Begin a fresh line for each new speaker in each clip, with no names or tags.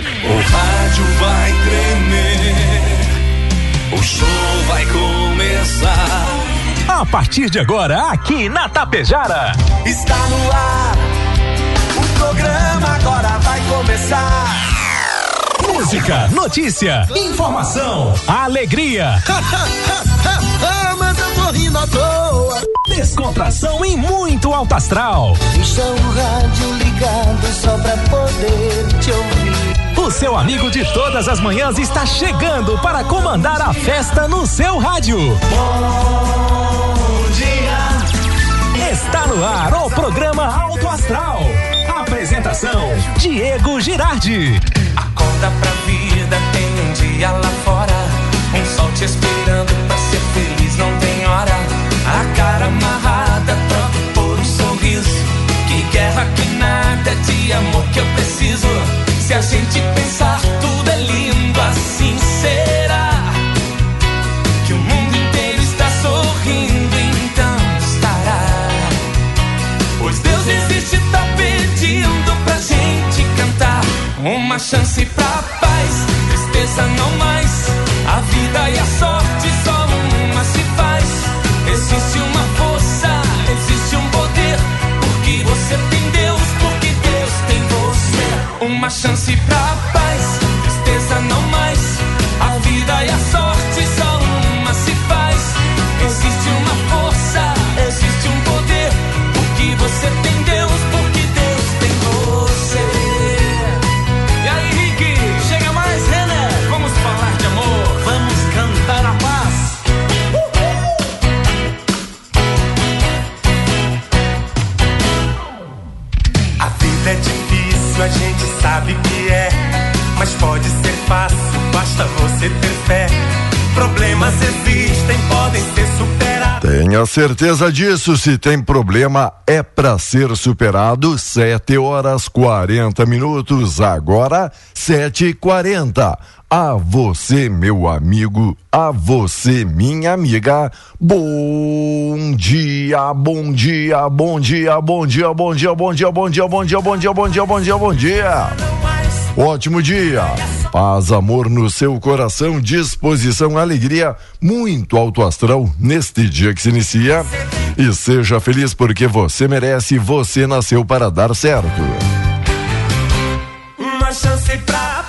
O rádio vai tremer, o show vai começar.
A partir de agora, aqui na Tapejara.
Está no ar, o programa agora vai começar.
Música, notícia, informação, alegria.
Mas eu tô rindo à toa.
Descontração e muito alto astral.
Deixa o rádio ligado só pra poder te ouvir.
O seu amigo de todas as manhãs está chegando para comandar a festa no seu rádio.
Bom dia.
Está no ar o programa Alto Astral. Apresentação: Diego Girardi.
Acorda pra vida, tem um dia lá fora. Um sol te esperando pra ser feliz, não tem hora. A cara amarrada, troca por um sorriso. Que guerra, que nada de amor que eu preciso. Se a gente pensar, tudo é lindo, assim será. Que o mundo inteiro está sorrindo, então estará. Pois Deus existe, tá pedindo pra gente cantar. Uma chance pra paz, tristeza não mais. A vida e a sorte Uma chance pra paz,
certeza disso, se tem problema é para ser superado. 7 horas 40 minutos, agora 7 e 40 A você, meu amigo, a você, minha amiga, bom dia, bom dia, bom dia, bom dia, bom dia, bom dia, bom dia, bom dia, bom dia, bom dia, bom dia, bom dia. Ótimo dia. Paz, amor no seu coração, disposição, alegria, muito alto astral neste dia que se inicia. E seja feliz porque você merece, você nasceu para dar certo.
Uma chance pra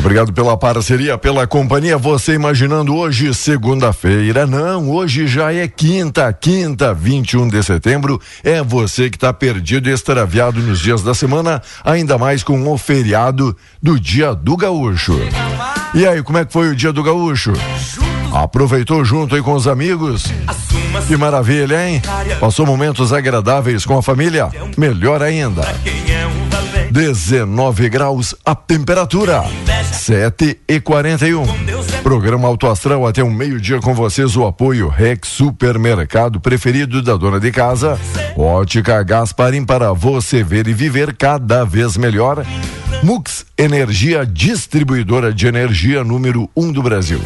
Obrigado pela parceria, pela companhia. Você imaginando hoje, segunda-feira? Não, hoje já é quinta, quinta, 21 de setembro. É você que está perdido e extraviado nos dias da semana, ainda mais com o feriado do Dia do Gaúcho. E aí, como é que foi o Dia do Gaúcho? Aproveitou junto aí com os amigos? Que maravilha, hein? Passou momentos agradáveis com a família? Melhor ainda. 19 graus a temperatura. 7 e 41. Programa Auto Astral até um meio-dia com vocês. O apoio Rex Supermercado preferido da dona de casa. Ótica Gasparim para você ver e viver cada vez melhor. Mux Energia, distribuidora de energia número 1 um do Brasil.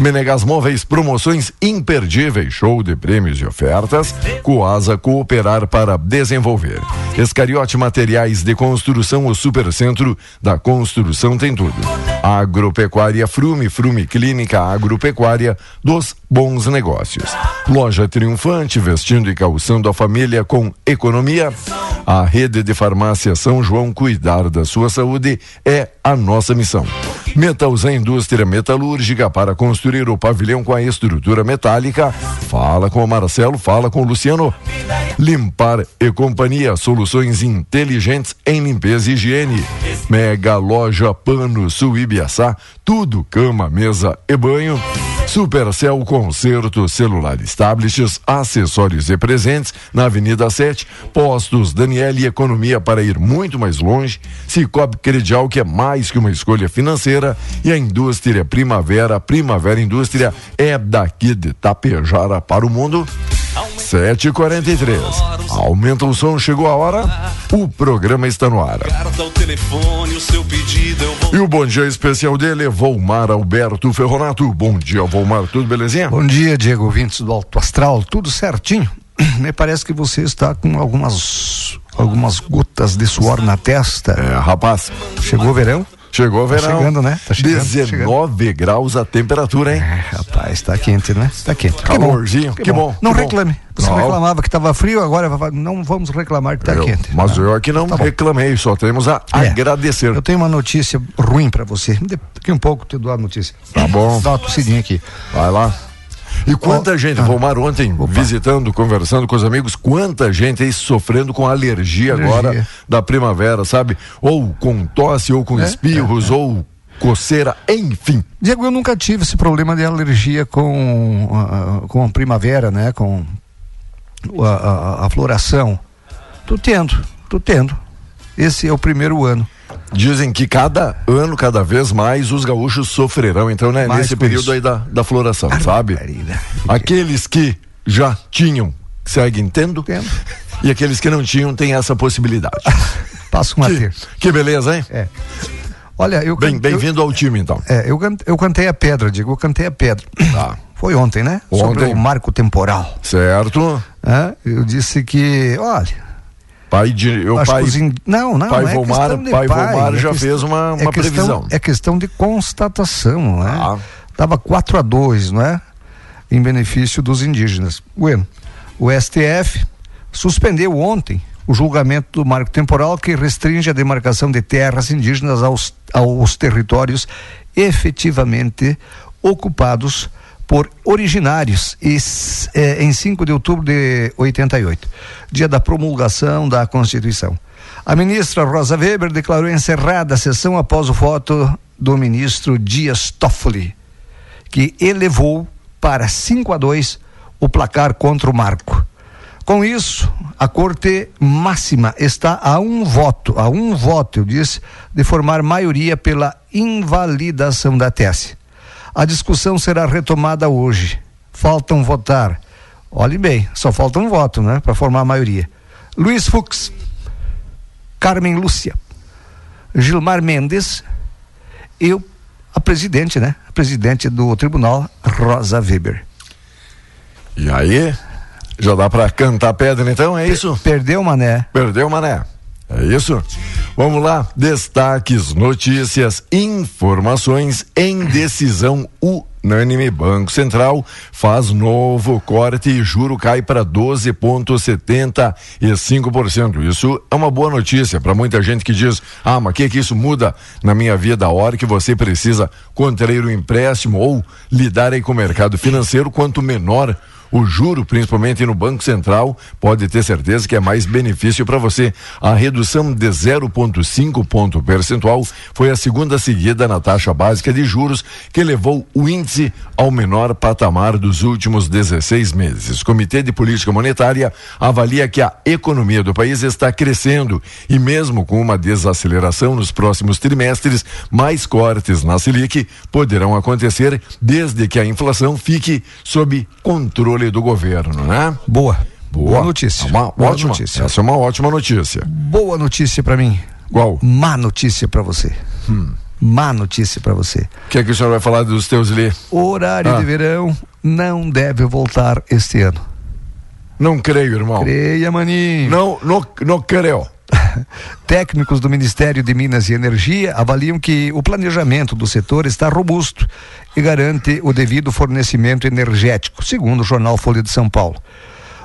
Menegas Móveis, promoções imperdíveis, show de prêmios e ofertas. Coasa Cooperar para desenvolver. Escariote Materiais de Construção, o supercentro da construção tem tudo. Agropecuária Frume, Frume Clínica Agropecuária dos bons negócios. Loja Triunfante, vestindo e calçando a família com economia. A rede de farmácia São João cuidar da sua saúde é a nossa missão. Metalzan Indústria Metalúrgica para construir o pavilhão com a estrutura metálica. Fala com o Marcelo, fala com o Luciano. Limpar e Companhia, soluções inteligentes em limpeza e higiene. Mega Loja Pano Suíbiaçá, tudo cama, mesa e banho. Supercell Concerto Celulares Tablets, acessórios e presentes na Avenida 7, Postos Daniel e Economia para ir muito mais longe, Cicobi Credial que é mais que uma escolha financeira e a indústria Primavera, Primavera Indústria é daqui de Tapejara para o mundo. 7h43. Aumenta o som, chegou a hora. O programa está no ar. E o bom dia especial dele é Volmar Alberto Ferronato. Bom dia, Volmar, tudo belezinha?
Bom dia, Diego, ouvintes do Alto Astral, tudo certinho? me parece que você está com algumas algumas gotas de suor na testa.
É, rapaz.
Chegou o verão?
Chegou o
Tá
verão.
chegando, né? Tá chegando,
19 graus a temperatura, hein?
É, rapaz, tá quente, né? Tá quente. Que bom,
Calorzinho, que bom,
Não
que bom.
reclame. Você
Não.
reclamava que estava frio, agora não vamos reclamar que tá
Eu-
quente.
mas
tá?
eu aqui não
Tá bom.
reclamei, só temos a
É.
agradecer.
Eu tenho uma notícia ruim pra você. Daqui um pouco eu te dou a notícia.
Tá bom.
Dá uma tossidinha aqui.
Vai lá. E quanta
Ó,
gente. Vomar, ontem, visitando, conversando com os amigos, quanta gente aí sofrendo com alergia,
Alergia.
agora da primavera, sabe? Ou com tosse, ou com
É,
espirros, ou coceira, enfim.
Diego, eu nunca tive esse problema de alergia com, ah, com a primavera, né? Com a, a- a floração. Tô tendo, tô tendo. Esse é o primeiro ano.
Dizem que cada ano, cada vez mais, os gaúchos sofrerão, então, né?
Mais
nesse
com
período
isso.
aí da, da floração, sabe?
Barbaridade.
Aqueles que já tinham, seguem tendo,
Tendo.
e aqueles que não tinham, têm essa possibilidade.
Passa uma
que,
terça.
que beleza, hein?
É. Olha, eu
Bem, bem-vindo ao time, então.
É, eu, eu cantei a pedra, Diego, eu cantei a pedra.
Tá.
Foi ontem, né? Sobre
Ontem.
o marco temporal.
Certo?
né? Eu disse que, olha,
Pai de. O
acho
pai,
in- não, não,
pai
não é
Volmar- pai Volmar
é
já
questão-
fez uma-
é
uma
questão-
previsão.
É questão de constatação, né?
Ah.
Tava 4 a 2, não é? Em benefício dos indígenas. Bueno, o STF suspendeu ontem o julgamento do marco temporal que restringe a demarcação de terras indígenas aos, aos territórios efetivamente ocupados por originários e, eh, em 5 de outubro de 88, dia da promulgação da Constituição. A ministra Rosa Weber declarou encerrada a sessão após o voto do ministro Dias Toffoli, que elevou para 5 a 2 o placar contra o marco. Com isso, a Corte Máxima está a um voto, a um voto, eu disse, de formar maioria pela invalidação da tese. A discussão será retomada hoje. Faltam votar. Olhe bem, só falta um voto, né, para formar a maioria. Luiz Fux, Carmen Lúcia, Gilmar Mendes e a presidente, né? A presidente do tribunal, Rosa Weber.
E aí? Já dá pra cantar pedra, então? É isso?
Perdeu, mané.
Perdeu, mané. É isso? Vamos lá. Destaques, notícias, informações em decisão unânime. Banco Central faz novo corte e juro cai para 12,75%. Isso é uma boa notícia para muita gente que diz: ah, mas o que, que isso muda na minha vida a hora que você precisa contrair um empréstimo ou lidar aí com o mercado financeiro? Quanto menor o juro, principalmente no Banco Central, pode ter certeza que é mais benefício para você. A redução de 0,5 ponto percentual foi a segunda seguida na taxa básica de juros, que levou o índice ao menor patamar dos últimos 16 meses. O Comitê de Política Monetária avalia que a economia do país está crescendo e, mesmo com uma desaceleração nos próximos trimestres, mais cortes na Selic poderão acontecer desde que a inflação fique sob controle do governo, né?
Boa. Boa notícia.
É Uma
Boa
ótima.
notícia.
Essa é uma ótima notícia.
Boa notícia para mim.
Qual?
Má notícia para você.
Hum.
Má notícia para você.
O que é que o senhor vai falar dos teus lê?
Horário
Ah.
de verão não deve voltar este ano.
Não creio, irmão.
Creia, maninho.
Não, não, não creio.
Técnicos do Ministério de Minas e Energia avaliam que o planejamento do setor está robusto e garante o devido fornecimento energético, segundo o jornal Folha de São Paulo.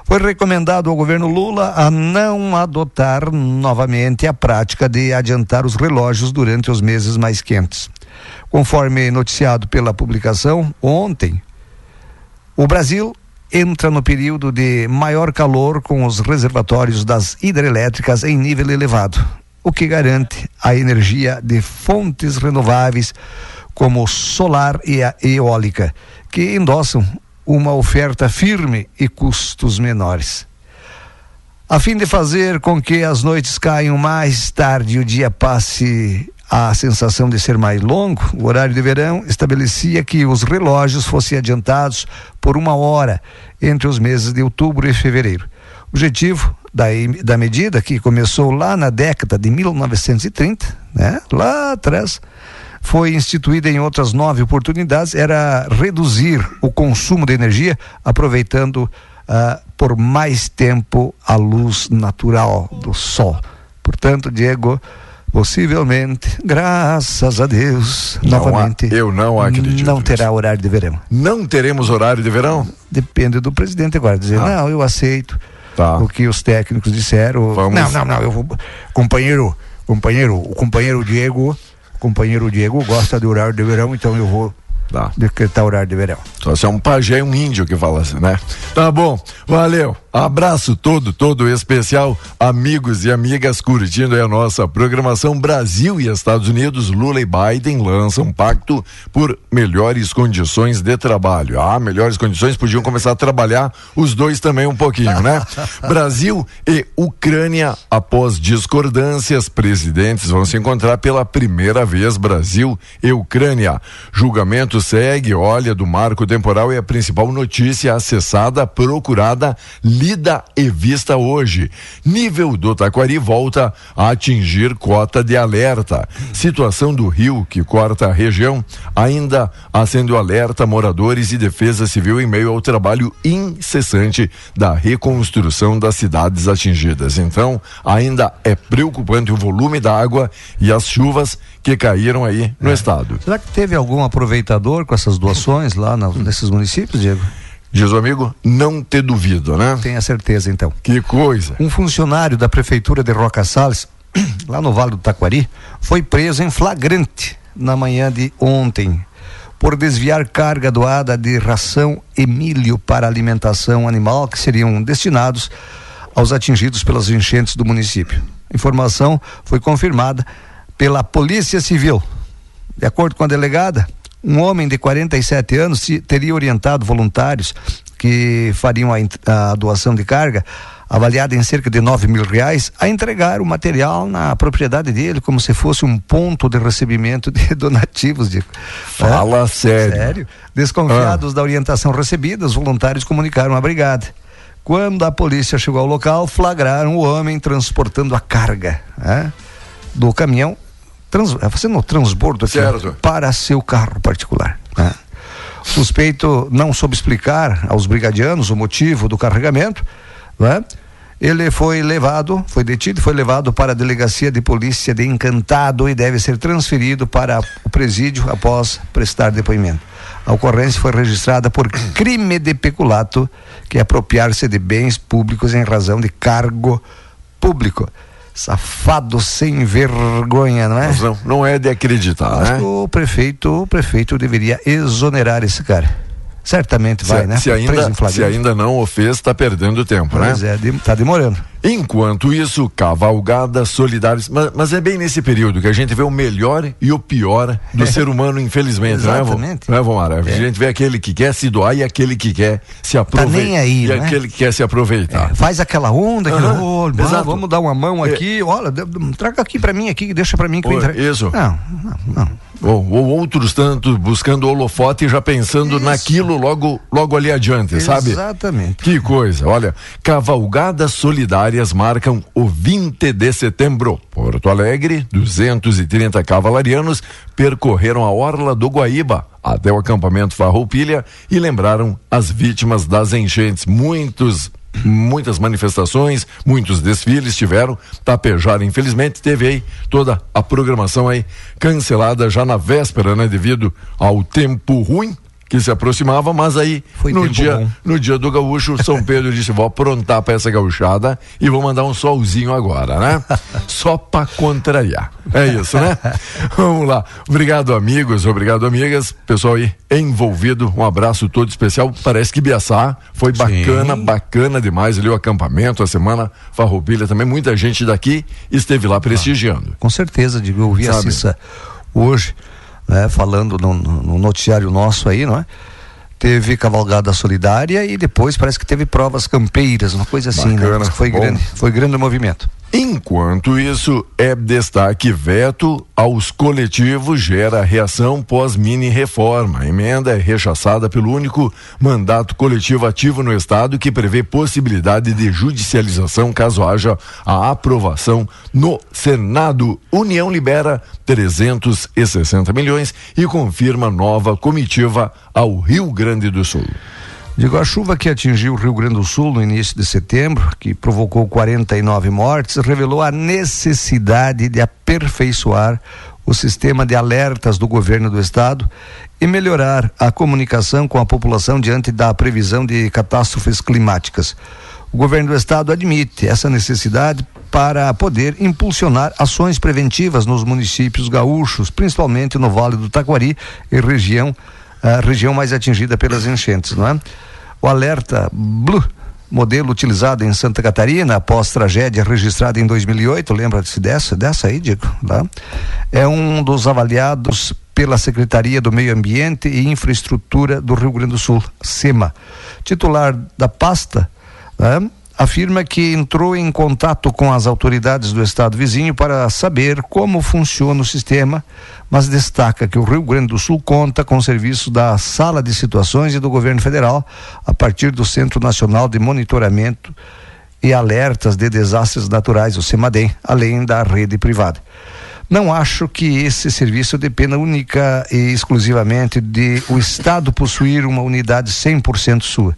Foi recomendado ao governo Lula a não adotar novamente a prática de adiantar os relógios durante os meses mais quentes. Conforme noticiado pela publicação ontem, o Brasil entra no período de maior calor com os reservatórios das hidrelétricas em nível elevado, o que garante a energia de fontes renováveis como solar e a eólica, que endossam uma oferta firme e custos menores. A fim de fazer com que as noites caiam mais tarde e o dia passe a sensação de ser mais longo, o horário de verão estabelecia que os relógios fossem adiantados por uma hora entre os meses de outubro e fevereiro. O objetivo da, da medida, que começou lá na década de 1930, né? lá atrás, foi instituída em outras nove oportunidades, era reduzir o consumo de energia, aproveitando uh, por mais tempo a luz natural do sol. Portanto, Diego, possivelmente, graças a Deus,
Não
novamente.
há- eu não acredito
Não
nisso.
terá horário de verão.
Não teremos horário de verão?
Depende do presidente agora dizer,
Ah.
não, eu aceito
Tá.
o que os técnicos disseram.
Vamos-
Não, não, não, eu vou. Companheiro, companheiro, o companheiro Diego, companheiro Diego gosta do horário de verão, então eu vou
Tá.
decretar horário de verão.
Só se é um pajé um índio que fala assim, né? Tá bom, valeu. Abraço todo, todo especial, amigos e amigas curtindo aí a nossa programação Brasil e Estados Unidos, Lula e Biden lançam pacto por melhores condições de trabalho. Ah, melhores condições, podiam começar a trabalhar os dois também um pouquinho, né? Brasil e Ucrânia, após discordâncias, presidentes vão se encontrar pela primeira vez, Brasil e Ucrânia. Julgamento segue, olha, do marco temporal é a principal notícia acessada, procurada, lida e vista hoje. Nível do Taquari volta a atingir cota de alerta. Situação do rio que corta a região ainda acende alerta moradores e defesa civil em meio ao trabalho incessante da reconstrução das cidades atingidas. Então, ainda é preocupante o volume da água e as chuvas que caíram aí no estado.
Será que teve algum aproveitador com essas doações lá na- nesses municípios, Diego?
Diz o amigo, não te duvido, né?
Tenha certeza, então.
Que coisa.
Um funcionário da prefeitura de Roca Salles, lá no Vale do Taquari, foi preso em flagrante na manhã de ontem por desviar carga doada de ração e milho para alimentação animal que seriam destinados aos atingidos pelas enchentes do município. A informação foi confirmada pela Polícia Civil. De acordo com a delegada, um homem de 47 anos teria orientado voluntários que fariam a, a doação de carga, avaliada em cerca de 9 mil reais, a entregar o material na propriedade dele, como se fosse um ponto de recebimento de donativos. Diego.
Fala
É?
sério.
Sério? Desconfiados da orientação recebida, os voluntários comunicaram à brigada. Quando a polícia chegou ao local, flagraram o homem transportando a carga né, do caminhão, trans, fazendo o transbordo aqui,
Certo.
para seu carro particular. né. O suspeito não soube explicar aos brigadianos o motivo do carregamento. né. Ele foi levado, foi detido e foi levado para a delegacia de polícia de Encantado e deve ser transferido para o presídio após prestar depoimento. A ocorrência foi registrada por crime de peculato, que é apropriar-se de bens públicos em razão de cargo público. Safado sem vergonha, não é?
Mas não, não é de acreditar,
Acho
né?
que o prefeito, o prefeito deveria exonerar esse cara. Certamente vai,
se,
né?
se ainda, se ainda não o fez, está perdendo tempo, né?
Pois é, de- tá demorando.
Enquanto isso, cavalgadas solidárias. Mas, mas é bem nesse período que a gente vê o melhor e o pior do ser humano, infelizmente, não é, Vô?
Exatamente.
Não é, Vomar? A gente vê aquele que quer se doar e aquele que quer se aproveitar.
nem aí,
E
né?
aquele que quer se aproveitar.
É, faz aquela onda, aquele,
Aham,
"Ô, ah, vamos dar uma mão aqui, olha, traga aqui pra mim aqui, deixa pra mim que eu
Ô,
entrego.
isso.
Não, não, não.
Ou, ou outros tantos buscando holofote e já pensando
Isso.
naquilo logo, logo ali adiante, sabe?
Exatamente.
Que coisa, olha, cavalgadas marcam o 20 de setembro. Porto Alegre, 230 cavalarianos percorreram a orla do Guaíba até o acampamento Farroupilha e lembraram as vítimas das enchentes. Muitos Muitas manifestações, muitos desfiles tiveram. Tapejar, infelizmente, teve aí toda a programação aí cancelada já na véspera, né? Devido ao tempo ruim que se aproximava, mas aí
Foi
no dia,
bom.
no dia do gaúcho, São Pedro disse: vou aprontar pra essa gauchada e vou mandar um solzinho agora, né? Só pra contrariar. É isso, né? Vamos lá. Obrigado, amigos, obrigado, amigas. Pessoal aí envolvido, um abraço todo especial. Parece que Biaçá foi bacana, bacana demais ali o acampamento, a semana Farroupilha também. Muita gente daqui esteve lá prestigiando.
Com certeza, digo, eu ouvi a? Cissa hoje, né, falando no, no- no noticiário nosso aí, não é? Teve cavalgada solidária e depois parece que teve provas campeiras, uma coisa assim,
Bacana,
né? Foi
bom.
grande, foi grande o movimento.
Enquanto isso, é destaque veto aos coletivos gera reação pós-mini reforma. A emenda é rechaçada pelo único mandato coletivo ativo no Estado que prevê possibilidade de judicialização caso haja a aprovação no Senado. União libera 360 milhões e confirma nova comitiva ao Rio Grande do Sul.
Digo, a chuva que atingiu o Rio Grande do Sul no início de setembro, que provocou 49 mortes, revelou a necessidade de aperfeiçoar o sistema de alertas do governo do estado e melhorar a comunicação com a população diante da previsão de catástrofes climáticas. O governo do estado admite essa necessidade para poder impulsionar ações preventivas nos municípios gaúchos, principalmente no Vale do Taquari e região a região mais atingida pelas enchentes, não é? O alerta Blue modelo utilizado em Santa Catarina após tragédia registrada em 2008, lembra-se dessa, dessa aí, Diego? Tá? É um dos avaliados pela Secretaria do Meio Ambiente e Infraestrutura do Rio Grande do Sul, SEMA. Titular da pasta, né? Afirma que entrou em contato com as autoridades do estado vizinho para saber como funciona o sistema, mas destaca que o Rio Grande do Sul conta com serviços da Sala de Situações e do Governo Federal, a partir do Centro Nacional de Monitoramento e Alertas de Desastres Naturais, o CEMADEM, além da rede privada. Não acho que esse serviço dependa única e exclusivamente de o Estado possuir uma unidade 100% sua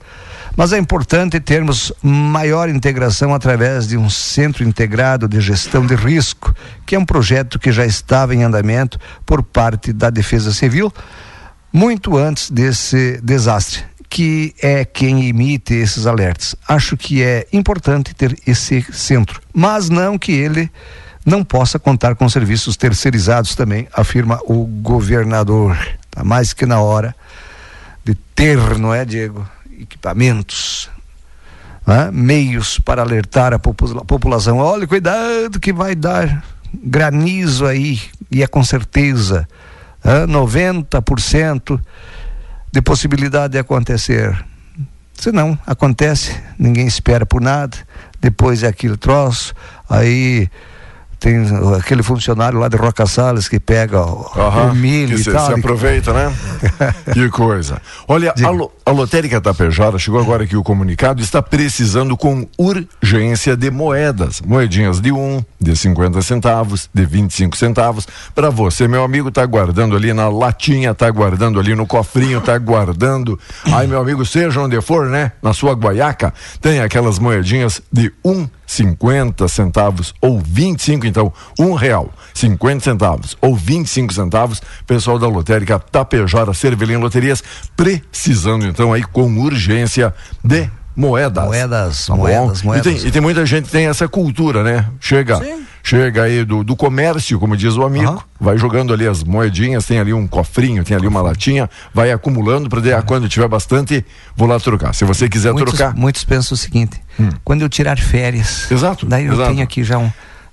mas é importante termos maior integração através de um centro integrado de gestão de risco, que é um projeto que já estava em andamento por parte da Defesa Civil, muito antes desse desastre que é quem emite esses alertas. Acho que é importante ter esse centro, mas não que ele não possa contar com serviços terceirizados também, afirma o governador. Tá mais que na hora de ter, não é, Diego? Equipamentos, né? meios para alertar a popula população. Olha, cuidado que vai dar granizo aí, e é com certeza né? 90% de possibilidade de acontecer. Se não acontece, ninguém espera por nada, depois é aquele troço, aí tem aquele funcionário lá de Roca Salles que pega o, o milho
que
e tal.
se aproveita, né? que coisa. Olha, a, lo, a lotérica Tapejara chegou agora aqui o comunicado, está precisando com urgência de moedas, moedinhas de um, de 50 centavos, de 25 centavos, para você, meu amigo, tá guardando ali na latinha, tá guardando ali no cofrinho, tá guardando. Aí, meu amigo, seja onde for, né? Na sua guaiaca, tem aquelas moedinhas de um 50 centavos ou 25, então, um real, 50 centavos ou 25 centavos, pessoal da lotérica Tapejara Cervelim Loterias precisando então aí com urgência de moedas.
Moedas,
Tá
moedas, moedas.
E tem, e tem muita gente que tem essa cultura, né? Chega, chega aí do, do comércio, como diz o amigo,
Aham.
vai jogando ali as moedinhas, tem ali um cofrinho, tem ali uma latinha, vai acumulando para daí, quando tiver bastante, vou lá trocar. Se você quiser
muitos,
trocar, Hum.
muitos pensam o seguinte: quando eu tirar férias,
Exato,
daí eu
exato.
tenho aqui já um.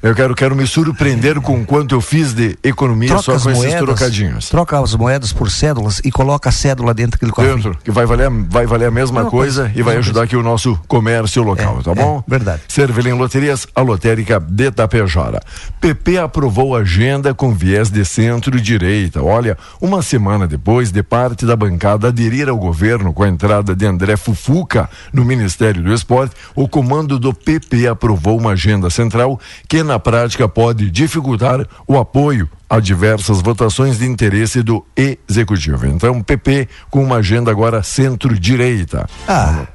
Eu quero, quero me surpreender com quanto eu fiz de economia
Troca
só com esses
moedas,
trocadinhos.
troca as moedas por cédulas e coloca a cédula dentro daquele cofre.
Dentro, que vai valer, vai valer a mesma
Mesma
coisa,
coisa,
e vai ajudar
coisa.
aqui o nosso comércio local,
É,
tá
é,
bom?
verdade.
Cervelim Loterias, a lotérica de Tapejara. PP aprovou agenda com viés de centro-direita. Olha, uma semana depois de parte da bancada aderir ao governo com a entrada de André Fufuca no Ministério do Esporte, o comando do PP aprovou uma agenda central que na prática pode dificultar o apoio a diversas votações de interesse do executivo. Então, PP com uma agenda agora centro-direita.
Ah.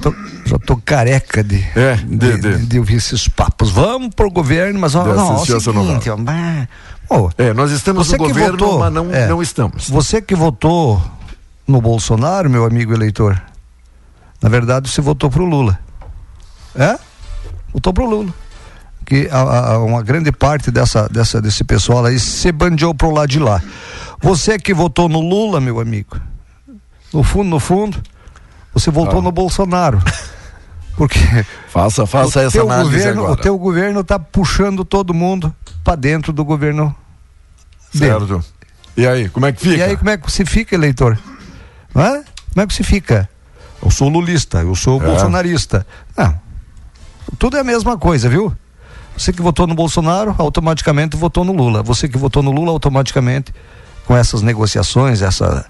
Tô- já tô careca de,
É,
de,
de- de-
de ouvir esses papos. Vamos pro governo, mas ó, não, ó, o seguinte, ó, bah, ô,
É, nós estamos no governo,
votou,
mas não,
é.
não estamos.
Você que votou no Bolsonaro, meu amigo eleitor, na verdade você votou pro Lula. É? Votou pro Lula. Que a, a- uma grande parte dessa, dessa, desse pessoal aí se bandeou pro lado de lá. Você que votou no Lula, meu amigo, no fundo, no fundo, você votou
Ah.
no Bolsonaro. Porque
Faça, faça essa análise
governo,
agora.
o teu governo tá puxando todo mundo para dentro do governo dele.
Certo. E aí, como é que fica?
E aí, como é que se fica, eleitor? Não é? Como é que se fica? Eu sou lulista, eu sou
É.
bolsonarista. Não. Tudo é a mesma coisa, viu? Você que votou no Bolsonaro, automaticamente votou no Lula. Você que votou no Lula, automaticamente, com essas negociações, essa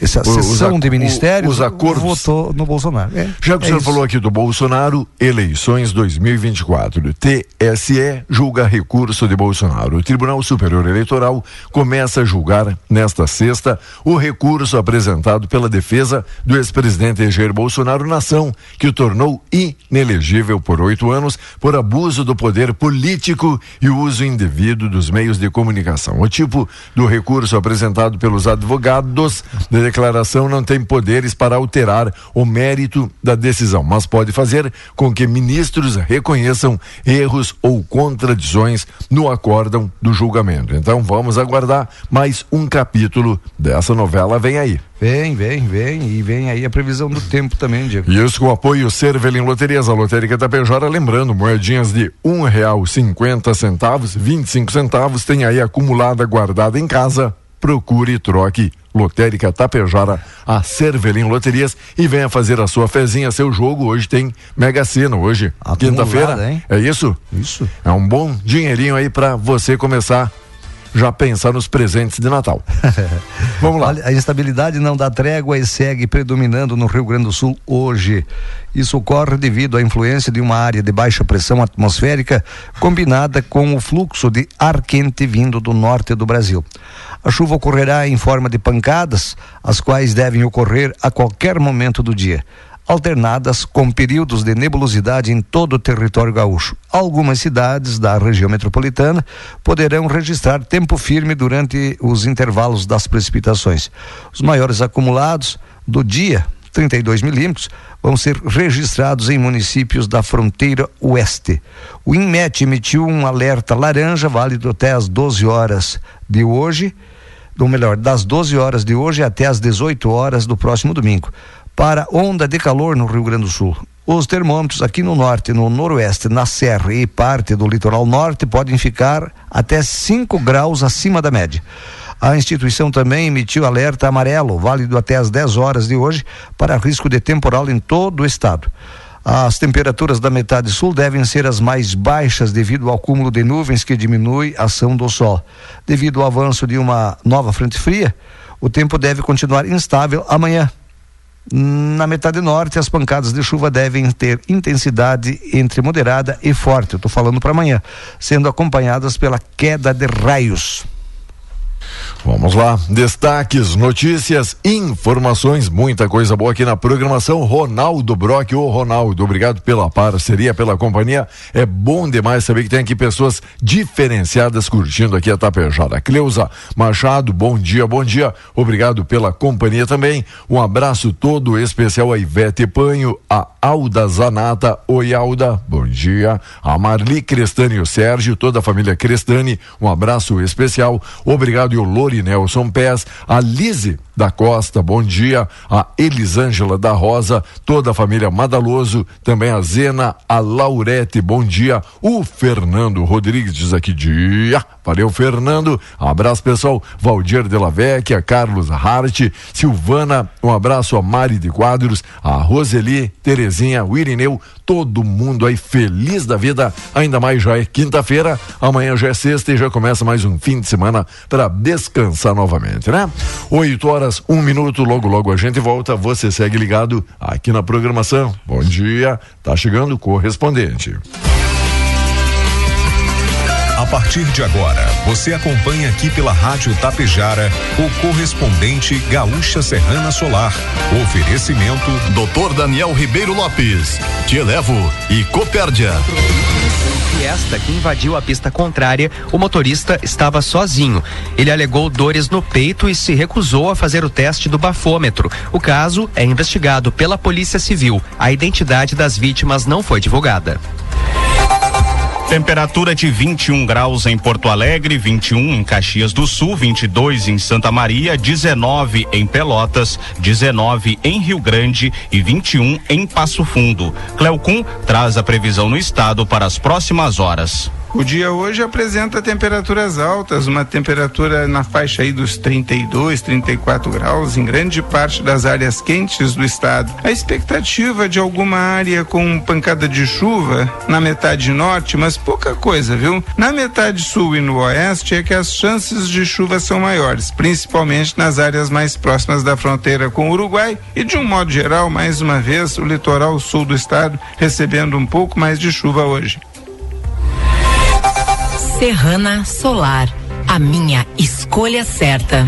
essa sessão de ministérios,
os acordos.
votou no Bolsonaro. É,
Já que
é
o senhor
isso.
falou aqui do Bolsonaro, eleições 2024. TSE julga recurso de Bolsonaro. O Tribunal Superior Eleitoral começa a julgar nesta sexta o recurso apresentado pela defesa do ex-presidente Jair Bolsonaro na ação que o tornou inelegível por oito anos por abuso do poder político e uso indevido dos meios de comunicação. O tipo do recurso apresentado pelos advogados da declaração não tem poderes para alterar o mérito da decisão, mas pode fazer com que ministros reconheçam erros ou contradições no acórdão do julgamento. Então vamos aguardar mais um capítulo dessa novela vem aí.
Vem, vem, vem. E vem aí a previsão do tempo também, Diego.
Isso com o apoio Cervelim Loterias, a lotérica Tapejara, lembrando, moedinhas de um real cinquenta centavos, vinte e cinco centavos, tem aí acumulada guardada em casa, procure e troque. Lotérica Tapejara, a Cervelim Loterias e venha fazer a sua fezinha, seu jogo. Hoje tem Mega Sena, hoje,
Acumulada,
quinta-feira. É isso?
Isso.
É um bom dinheirinho aí para você começar já pensar nos presentes de Natal. Vamos lá.
A instabilidade não dá trégua e segue predominando no Rio Grande do Sul hoje. Isso ocorre devido à influência de uma área de baixa pressão atmosférica combinada com o fluxo de ar quente vindo do norte do Brasil. A chuva ocorrerá em forma de pancadas, as quais devem ocorrer a qualquer momento do dia alternadas com períodos de nebulosidade em todo o território gaúcho. Algumas cidades da região metropolitana poderão registrar tempo firme durante os intervalos das precipitações. Os maiores acumulados do dia, 32 milímetros, vão ser registrados em municípios da fronteira oeste. O INMET emitiu um alerta laranja válido até às 12 horas de hoje, ou melhor, das 12 horas de hoje até às 18 horas do próximo domingo para onda de calor no Rio Grande do Sul. Os termômetros aqui no norte, no noroeste, na serra e parte do litoral norte podem ficar até 5 graus acima da média. A instituição também emitiu alerta amarelo, válido até às 10 horas de hoje, para risco de temporal em todo o estado. As temperaturas da metade sul devem ser as mais baixas devido ao acúmulo de nuvens que diminui a ação do sol. Devido ao avanço de uma nova frente fria, o tempo deve continuar instável amanhã. Na metade norte, as pancadas de chuva devem ter intensidade entre moderada e forte, eu estou falando para amanhã, sendo acompanhadas pela queda de raios.
Vamos lá, destaques, notícias, informações, muita coisa boa aqui na programação. Ronaldo Brock, ô Ronaldo, obrigado pela parceria, pela companhia. É bom demais saber que tem aqui pessoas diferenciadas curtindo aqui a Tapejara. Cleusa Machado, bom dia, bom dia. Obrigado pela companhia também. Um abraço todo especial a Ivete Panho, a Alda Zanata, oi Alda, bom dia. A Marli Crestani o Sérgio, toda a família Crestani, um abraço especial. Obrigado e o Lori Nelson Pés, a Lise da Costa, bom dia, a Elisângela da Rosa, toda a família Madaloso, também a Zena, a Laurete, bom dia, o Fernando Rodrigues diz aqui dia, valeu Fernando, abraço pessoal, Valdir de la Vecchia, Carlos Hart, Silvana, um abraço a Mari de Quadros, a Roseli, Terezinha, o Irineu, todo mundo aí feliz da vida, ainda mais já é quinta-feira, amanhã já é sexta e já começa mais um fim de semana para descansar novamente, né? Oito horas, um minuto, logo logo a gente volta, você segue ligado aqui na programação. Bom dia, tá chegando o correspondente.
A partir de agora, você acompanha aqui pela Rádio Tapejara o correspondente Gaúcha Serrana Solar. Oferecimento
Doutor Daniel Ribeiro Lopes, Te Elevo e Copérdia.
Fiesta que invadiu a pista contrária, o motorista estava sozinho. Ele alegou dores no peito e se recusou a fazer o teste do bafômetro. O caso é investigado pela Polícia Civil. A identidade das vítimas não foi divulgada.
Temperatura de 21 graus em Porto Alegre, 21 em Caxias do Sul, 22 em Santa Maria, 19 em Pelotas, 19 em Rio Grande e 21 em Passo Fundo. Cleocum traz a previsão no estado para as próximas horas.
O dia hoje apresenta temperaturas altas, uma temperatura na faixa aí dos 32, 34 graus em grande parte das áreas quentes do estado. A expectativa de alguma área com pancada de chuva na metade norte, mas pouca coisa, viu? Na metade sul e no oeste é que as chances de chuva são maiores, principalmente nas áreas mais próximas da fronteira com o Uruguai e de um modo geral, mais uma vez, o litoral sul do estado recebendo um pouco mais de chuva hoje.
Serrana Solar, a minha escolha certa.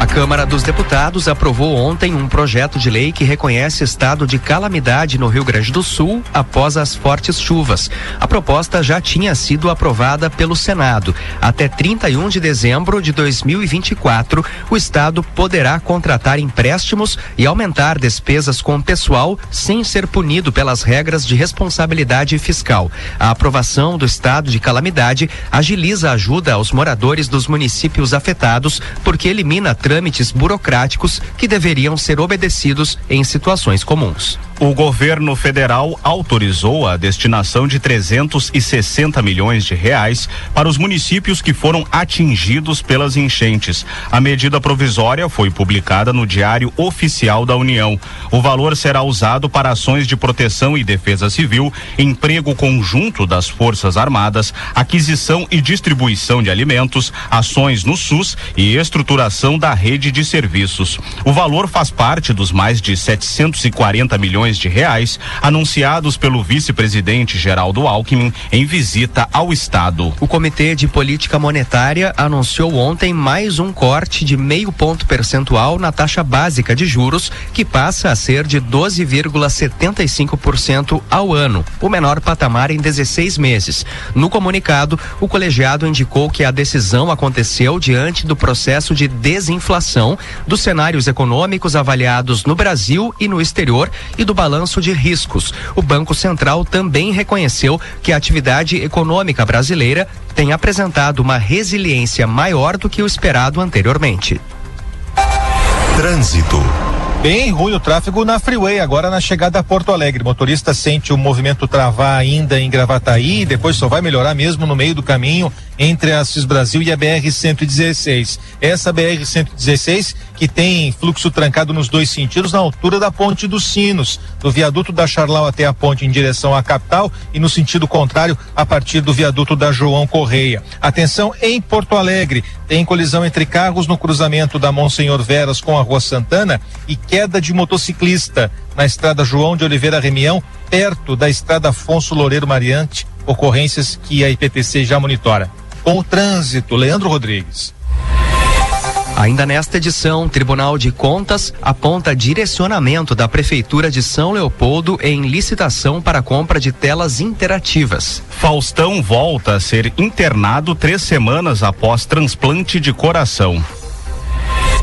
A Câmara dos Deputados aprovou ontem um projeto de lei que reconhece estado de calamidade no Rio Grande do Sul após as fortes chuvas. A proposta já tinha sido aprovada pelo Senado. Até 31 de dezembro de 2024, o estado poderá contratar empréstimos e aumentar despesas com pessoal sem ser punido pelas regras de responsabilidade fiscal. A aprovação do estado de calamidade agiliza a ajuda aos moradores dos municípios afetados porque elimina trâmites burocráticos que deveriam ser obedecidos em situações comuns.
O governo federal autorizou a destinação de 360 milhões de reais para os municípios que foram atingidos pelas enchentes. A medida provisória foi publicada no Diário Oficial da União. O valor será usado para ações de proteção e defesa civil, emprego conjunto das Forças Armadas, aquisição e distribuição de alimentos, ações no SUS e estruturação da rede de serviços. O valor faz parte dos mais de 740 milhões de reais anunciados pelo vice-presidente Geraldo Alckmin em visita ao estado.
O Comitê de Política Monetária anunciou ontem mais um corte de meio ponto percentual na taxa básica de juros, que passa a ser de 12,75% ao ano, o menor patamar em 16 meses. No comunicado, o colegiado indicou que a decisão aconteceu diante do processo de desinflação, dos cenários econômicos avaliados no Brasil e no exterior e do balanço de riscos. O Banco Central também reconheceu que a atividade econômica brasileira tem apresentado uma resiliência maior do que o esperado anteriormente.
Trânsito.
Bem ruim o tráfego na Freeway, agora na chegada a Porto Alegre. O motorista sente o movimento travar ainda em Gravataí, depois só vai melhorar mesmo no meio do caminho entre a Cis Brasil e a BR-116. Essa BR-116 que tem fluxo trancado nos dois sentidos na altura da Ponte dos Sinos, do viaduto da Charlau até a ponte em direção à capital e no sentido contrário a partir do viaduto da João Correia. Atenção em Porto Alegre, tem colisão entre carros no cruzamento da Monsenhor Veras com a Rua Santana e queda de motociclista na estrada João de Oliveira Remião, perto da estrada Afonso Loureiro Mariante, ocorrências que a IPTC já monitora. Com o trânsito, Leandro Rodrigues.
Ainda nesta edição, Tribunal de Contas aponta direcionamento da Prefeitura de São Leopoldo em licitação para compra de telas interativas.
Faustão volta a ser internado três semanas após transplante de coração.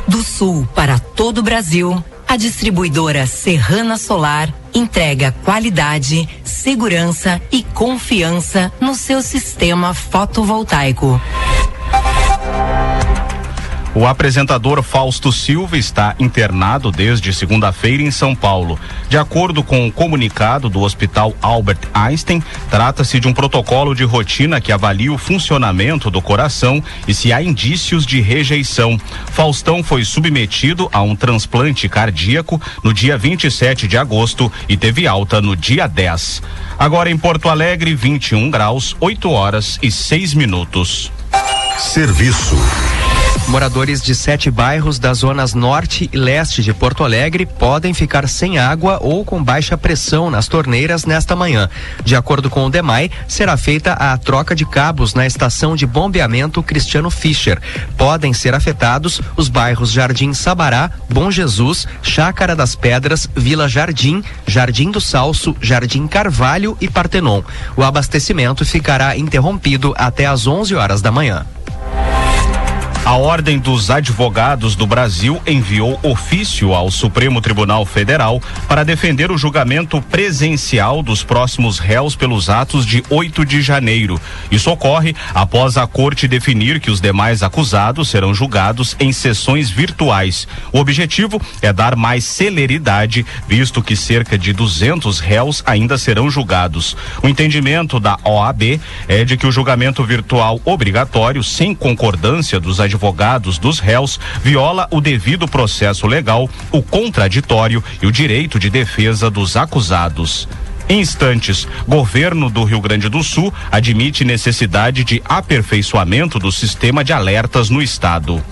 Do sul para todo o Brasil, a distribuidora Serrana Solar entrega qualidade, segurança e confiança no seu sistema fotovoltaico.
O apresentador Fausto Silva está internado desde segunda-feira em São Paulo. De acordo com o comunicado do Hospital Albert Einstein, trata-se de um protocolo de rotina que avalia o funcionamento do coração e se há indícios de rejeição. Faustão foi submetido a um transplante cardíaco no dia 27 de agosto e teve alta no dia 10. Agora em Porto Alegre, 21 graus, 8 horas e 6 minutos.
Serviço.
Moradores de sete bairros das zonas norte e leste de Porto Alegre podem ficar sem água ou com baixa pressão nas torneiras nesta manhã. De acordo com o DEMAI, será feita a troca de cabos na estação de bombeamento Cristiano Fischer. Podem ser afetados os bairros Jardim Sabará, Bom Jesus, Chácara das Pedras, Vila Jardim, Jardim do Salso, Jardim Carvalho e Partenon. O abastecimento ficará interrompido até às 11 horas da manhã.
A Ordem dos Advogados do Brasil enviou ofício ao Supremo Tribunal Federal para defender o julgamento presencial dos próximos réus pelos atos de 8 de janeiro. Isso ocorre após a corte definir que os demais acusados serão julgados em sessões virtuais. O objetivo é dar mais celeridade, visto que cerca de 200 réus ainda serão julgados. O entendimento da OAB é de que o julgamento virtual obrigatório, sem concordância dos advogados, advogados dos réus viola o devido processo legal, o contraditório e o direito de defesa dos acusados. Em instantes, governo do Rio Grande do Sul admite necessidade de aperfeiçoamento do sistema de alertas no estado.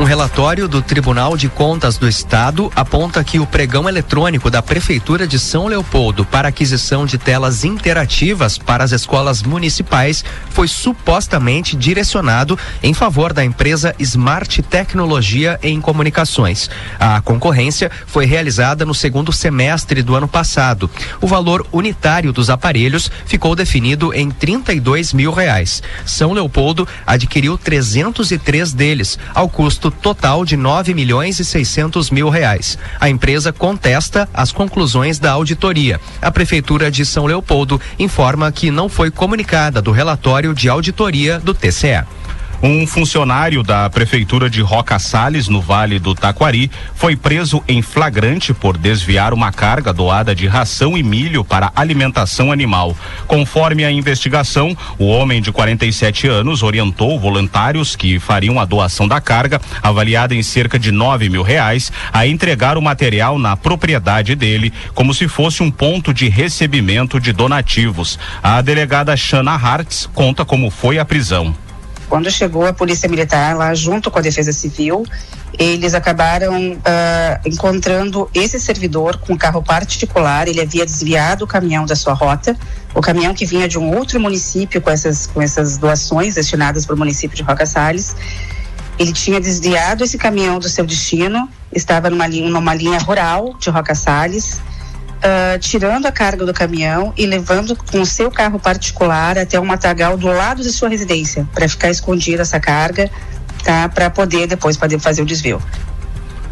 Um relatório do Tribunal de Contas do Estado aponta que o pregão eletrônico da Prefeitura de São Leopoldo para aquisição de telas interativas para as escolas municipais foi supostamente direcionado em favor da empresa Smart Tecnologia em Comunicações. A concorrência foi realizada no segundo semestre do ano passado. O valor unitário dos aparelhos ficou definido em 32 mil reais. São Leopoldo adquiriu 303 deles, ao custo total de 9 milhões e 600 mil reais. A empresa contesta as conclusões da auditoria. A Prefeitura de São Leopoldo informa que não foi comunicada do relatório de auditoria do TCE.
Um funcionário da Prefeitura de Roca Salles, no Vale do Taquari, foi preso em flagrante por desviar uma carga doada de ração e milho para alimentação animal. Conforme a investigação, o homem de 47 anos orientou voluntários que fariam a doação da carga, avaliada em cerca de 9 mil reais, a entregar o material na propriedade dele, como se fosse um ponto de recebimento de donativos. A delegada Shana Hartz conta como foi a prisão.
Quando chegou a Polícia Militar lá junto com a Defesa Civil, eles acabaram uh, encontrando esse servidor com um carro particular. Ele havia desviado o caminhão da sua rota, o caminhão que vinha de um outro município com essas, com essas doações destinadas para o município de Roca Salles. Ele tinha desviado esse caminhão do seu destino, estava numa linha, numa linha rural de Roca Salles uh, tirando a carga do caminhão e levando com seu carro particular até um matagal do lado de sua residência, para ficar escondida essa carga, tá? Para poder depois poder fazer o desvio.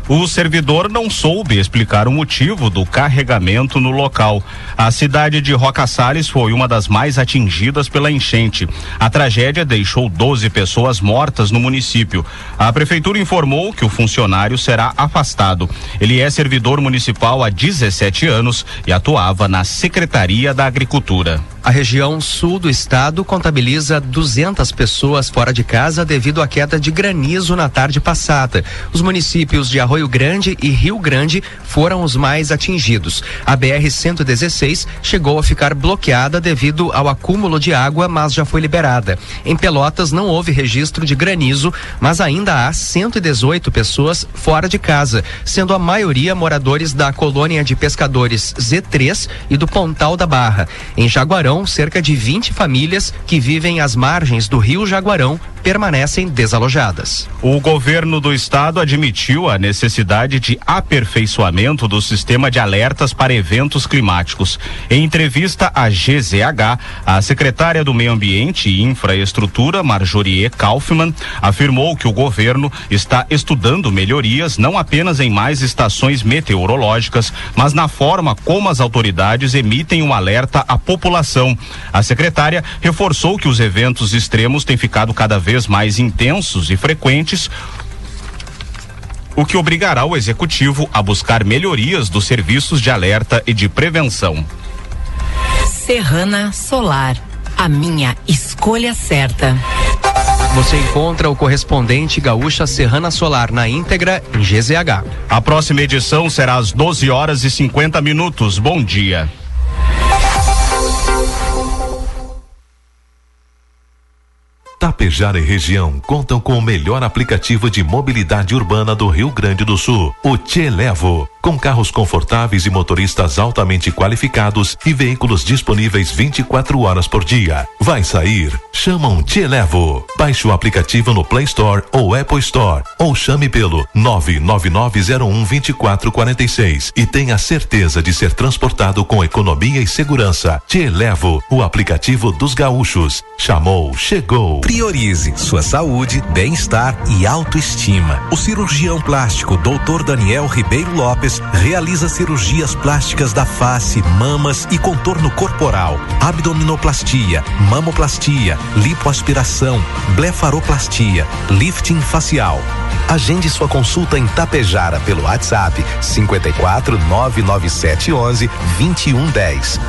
O servidor não soube explicar o motivo do carregamento no local. A cidade de Roca Salles foi uma das mais atingidas pela enchente. A tragédia deixou 12 pessoas mortas no município. A prefeitura informou que o funcionário será afastado. Ele é servidor municipal há 17 anos e atuava na Secretaria da Agricultura.
A região sul do estado contabiliza 200 pessoas fora de casa devido à queda de granizo na tarde passada. Os municípios de Arroio Grande e Rio Grande foram os mais atingidos. A BR-116 chegou a ficar bloqueada devido ao acúmulo de água, mas já foi liberada. Em Pelotas não houve registro de granizo, mas ainda há 118 pessoas fora de casa, sendo a maioria moradores da colônia de pescadores Z3 e do Pontal da Barra. Em Jaguarão, cerca de 20 famílias que vivem às margens do rio Jaguarão permanecem desalojadas.
O governo do estado admitiu a necessidade de aperfeiçoamento do sistema de alertas para eventos climáticos. Em entrevista à GZH, a secretária do Meio Ambiente e Infraestrutura, Marjorie Kaufmann, afirmou que o governo está estudando melhorias não apenas em mais estações meteorológicas, mas na forma como as autoridades emitem um alerta à população. A secretária reforçou que os eventos extremos têm ficado cada vez mais intensos e frequentes, o que obrigará o executivo a buscar melhorias dos serviços de alerta e de prevenção.
Serrana Solar, a minha escolha certa.
Você encontra o correspondente Gaúcha Serrana Solar na íntegra em GZH.
A próxima edição será às 12 horas e 50 minutos. Bom dia.
Tapejara e região contam com o melhor aplicativo de mobilidade urbana do Rio Grande do Sul, o Te Levo com carros confortáveis e motoristas altamente qualificados e veículos disponíveis 24 horas por dia. Vai sair? Chama um Te Levo. Baixe o aplicativo no Play Store ou Apple Store ou chame pelo 999012446 e tenha certeza de ser transportado com economia e segurança. Te Levo, o aplicativo dos gaúchos. Chamou, chegou.
Priorize sua saúde, bem-estar e autoestima. O cirurgião plástico Dr. Daniel Ribeiro Lopes realiza cirurgias plásticas da face, mamas e contorno corporal, abdominoplastia, mamoplastia, lipoaspiração, blefaroplastia, lifting facial. Agende sua consulta em Tapejara pelo WhatsApp 54 997 11 2110.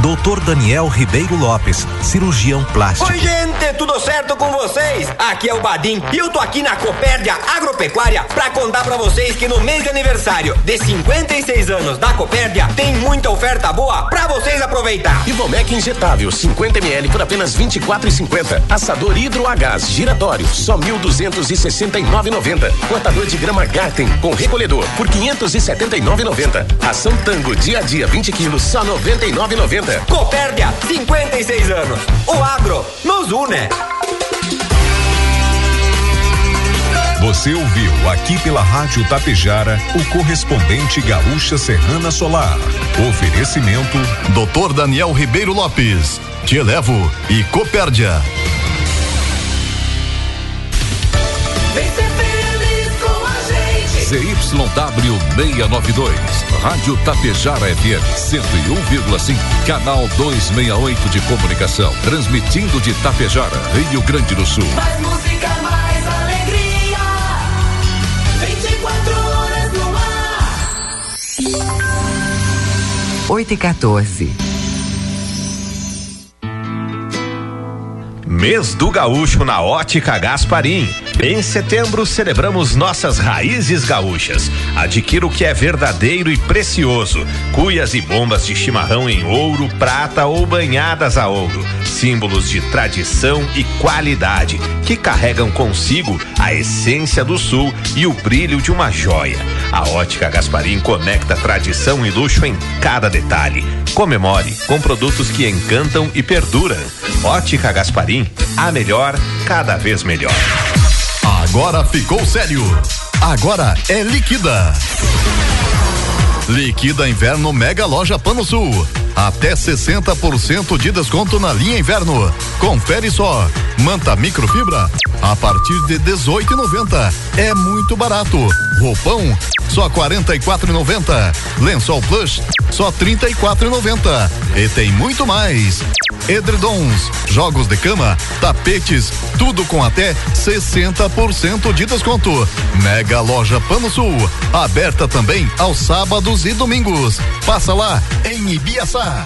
Doutor Daniel Ribeiro Lopes, cirurgião plástico.
Oi, gente, tudo certo com vocês? Aqui é o Badim e eu tô aqui na Copérdia Agropecuária pra contar pra vocês que no mês de aniversário de 56 anos da Copérdia tem muita oferta boa pra vocês aproveitar.
Ivomec injetável 50 ml por apenas 24,50. Assador hidro a gás giratório só 1.269,90. Cortador de grama Garten com recolhedor por 579,90. Ação Tango dia a dia 20 quilos só 99,90.
Copérdia, 56 anos. O agro nos une.
Você ouviu aqui pela Rádio Tapejara o correspondente Gaúcha Serrana Solar. Oferecimento
Dr. Daniel Ribeiro Lopes, Te Elevo e Copérdia.
ZYW 692, Rádio Tapejara FM 101,5, canal 268 de comunicação, transmitindo de Tapejara, Rio Grande do Sul.
Mais música, mais alegria. 24 horas no ar.
8 e 14.
Mês do Gaúcho na Ótica Gasparim. Em setembro celebramos nossas raízes gaúchas. Adquira o que é verdadeiro e precioso: cuias e bombas de chimarrão em ouro, prata ou banhadas a ouro. Símbolos de tradição e qualidade que carregam consigo a essência do sul e o brilho de uma joia. A Ótica Gasparim conecta tradição e luxo em cada detalhe. Comemore com produtos que encantam e perduram. Ótica Gasparim, a melhor, cada vez melhor.
Agora ficou sério. Agora é liquida. Liquida Inverno Mega Loja Pano Sul. Até 60% de desconto na linha inverno. Confere só. Manta microfibra a partir de 18,90. É muito barato. Roupão só 44,90. Lençol plush só 34,90. E tem muito mais. Edredons, jogos de cama, tapetes, tudo com até 60% de desconto. Mega Loja Pano Sul, aberta também aos sábados e domingos. Passa lá em Ibiaçá.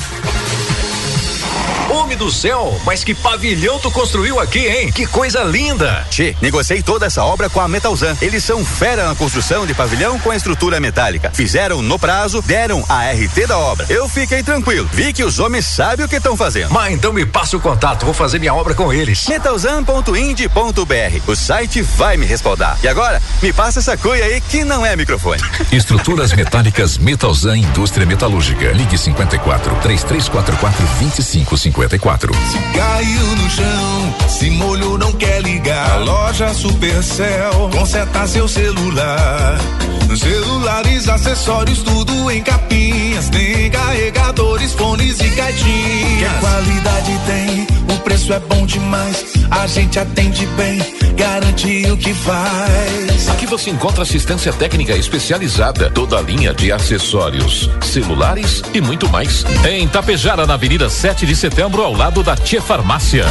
Homem do céu, mas que pavilhão tu construiu aqui, hein? Que coisa linda!
Che, negociei toda essa obra com a Metalzan. Eles são fera na construção de pavilhão com estrutura metálica. Fizeram no prazo, deram a RT da obra. Eu fiquei tranquilo. Vi que os homens sabem o que estão fazendo.
Mas então me passa o contato, vou fazer minha obra com eles.
Metalzan.ind.br. O site vai me respaldar. E agora, me passa essa cuia aí que não é microfone.
Estruturas metálicas Metalzan Indústria Metalúrgica. Ligue 54 3344 2554.
Se caiu no chão, se molhou, não quer ligar. A loja Supercell conserta seu celular. Celulares, acessórios, tudo em capinhas. Tem carregadores, fones e caixinhas. Que qualidade tem, o preço é bom demais. A gente atende bem, garante o que faz.
Aqui você encontra assistência técnica especializada, toda a linha de acessórios, celulares e muito mais. Em Tapejara, na Avenida 7 de Setembro, ao lado da Tia Farmácia.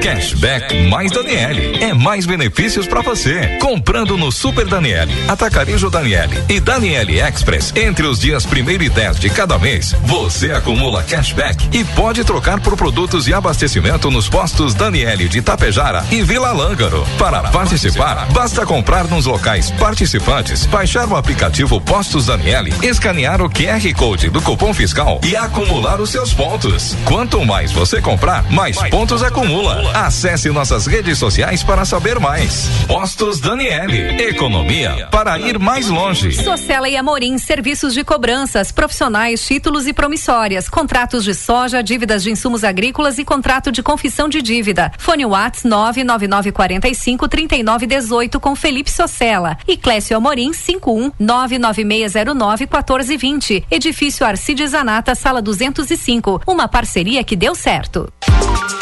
Cashback mais Daniele. É mais benefícios para você. Comprando no Super Daniele, Atacarejo Daniele e Daniele Express entre os dias 1 e 10 de cada mês, você acumula cashback e pode trocar por produtos e abastecimento nos postos Daniele de Tapejara e Vila Lângaro. Para participar, basta comprar nos locais participantes, baixar o aplicativo Postos Daniele, escanear o QR Code do cupom fiscal e acumular os seus pontos. Quanto mais você comprar, mais pontos acumula. Acesse nossas redes sociais para saber mais. Postos Daniele. Economia para ir mais longe.
Socela e Amorim, serviços de cobranças, profissionais, títulos e promissórias, contratos de soja, dívidas de insumos agrícolas e contrato de confissão de dívida. Fone Whats 99945 3918 com Felipe Socela e Clécio Amorim 51 99609 1420. Edifício Arcides Zanata, sala 205. Uma parceria que deu certo.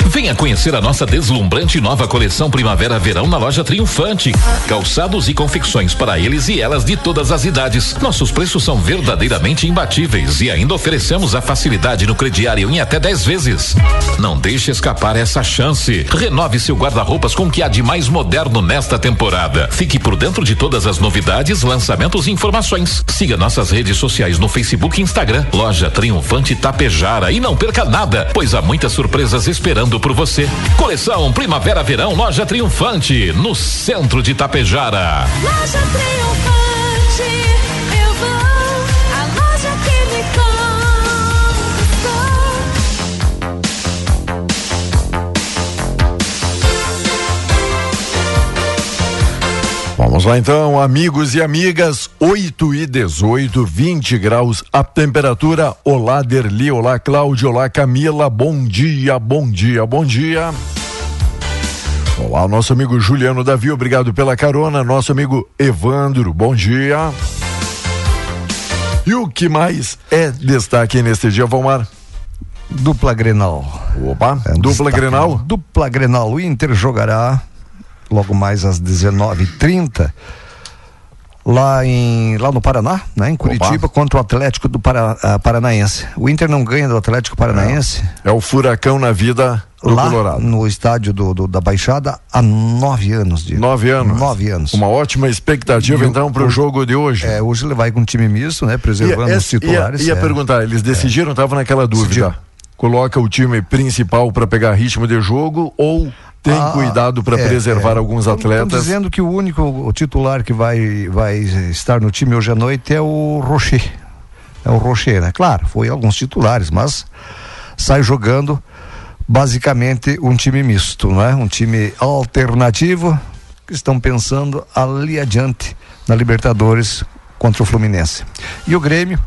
Venha conhecer a nossa deslumbrante nova coleção Primavera-Verão na loja Triunfante. Calçados e confecções para eles e elas de todas as idades. Nossos preços são verdadeiramente imbatíveis e ainda oferecemos a facilidade no crediário em até 10 vezes. Não deixe escapar essa chance. Renove seu guarda-roupas com o que há de mais moderno nesta temporada. Fique por dentro de todas as novidades, lançamentos e informações. Siga nossas redes sociais no Facebook e Instagram. Loja Triunfante Tapejara e não perca nada, pois há muitas surpresas esperando por você. Coleção Primavera-Verão Loja Triunfante, no centro de Tapejara.
Loja Triunfante, eu vou, a loja que me conquistou.
Vamos lá então, amigos e amigas, 8 e 18, 20 graus a temperatura. Olá, Derli, olá, Cláudio, olá, Camila, bom dia, bom dia, bom dia. Olá, nosso amigo Juliano Davi, obrigado pela carona. Nosso amigo Evandro, bom dia. E o que mais é destaque neste dia, Valmar?
Dupla Grenal.
Opa,
É um
dupla
destaque.
Grenal?
Dupla Grenal. O Inter jogará logo mais às 19h30 lá em lá no Paraná, né, em Curitiba, contra o Atlético do Para, ah, Paranaense. O Inter não ganha do Atlético Paranaense.
É o furacão na vida do
lá
Colorado.
no estádio do, do- da Baixada há nove anos. Diego.
Nove anos.
Nove anos.
Uma ótima expectativa,
E
então, para o jogo de hoje.
É, hoje ele vai com um time misto, né, preservando
Ia-
os
ia-
titulares.
Ia,
é.
perguntar, eles decidiram, estava naquela dúvida.
Decidiram.
Coloca o time principal para pegar ritmo de jogo ou tem
Ah,
cuidado para
é,
preservar
é.
alguns atletas?
dizendo que o único titular que vai, vai estar no time hoje à noite é o Rocher. É o Rocher, né? Claro, foi alguns titulares, mas sai jogando basicamente um time misto, não é? Um time alternativo que estão pensando ali adiante na Libertadores contra o Fluminense. E o Grêmio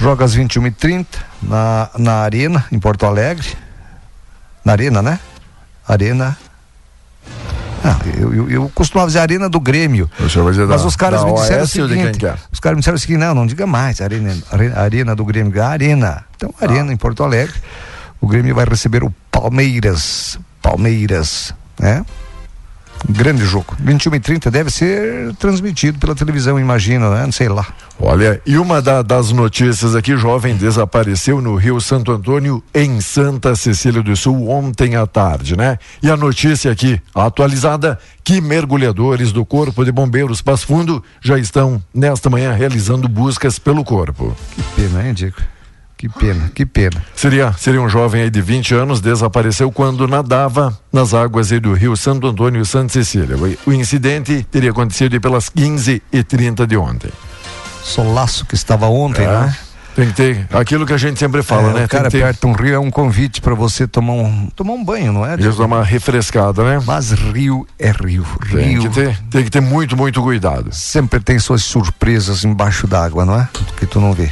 joga às 21h30 na, na Arena, em Porto Alegre. Na Arena, né? Arena. Ah, eu, eu, eu costumava dizer Arena do Grêmio.
O
Mas
da-
os caras me disseram o
OAS de
seguinte:
é?
os caras me disseram o seguinte, não, não diga mais, Arena, Are- Arena do Grêmio, Arena. Então,
Ah.
Arena em Porto Alegre. O Grêmio vai receber o Palmeiras. Palmeiras, né? Grande jogo. 21 e 30 deve ser transmitido pela televisão, imagina, né? Não sei lá.
Olha, e uma da- das notícias aqui, jovem desapareceu no Rio Santo Antônio, em Santa Cecília do Sul, ontem à tarde, né? E a notícia aqui, atualizada, que mergulhadores do Corpo de Bombeiros Passo Fundo já estão, nesta manhã, realizando buscas pelo corpo.
Que pena, hein, Diego? Que pena, que pena.
Seria, seria um jovem aí de 20 anos, desapareceu quando nadava nas águas aí do Rio Santo Antônio e Santa Cecília. O, incidente teria acontecido aí pelas 15 e 30 de ontem.
Solaço que estava ontem,
É,
né?
Tem que ter aquilo que a gente sempre fala,
É,
né?
O cara
tem ter
aperta um rio, é um convite para você tomar um, tomar um banho, não é?
Isso dá uma refrescada, né?
Mas rio é rio.
Tem
Rio
que ter, tem que ter muito, muito cuidado.
sempre tem suas surpresas embaixo d'água, não é? Que tu não vê.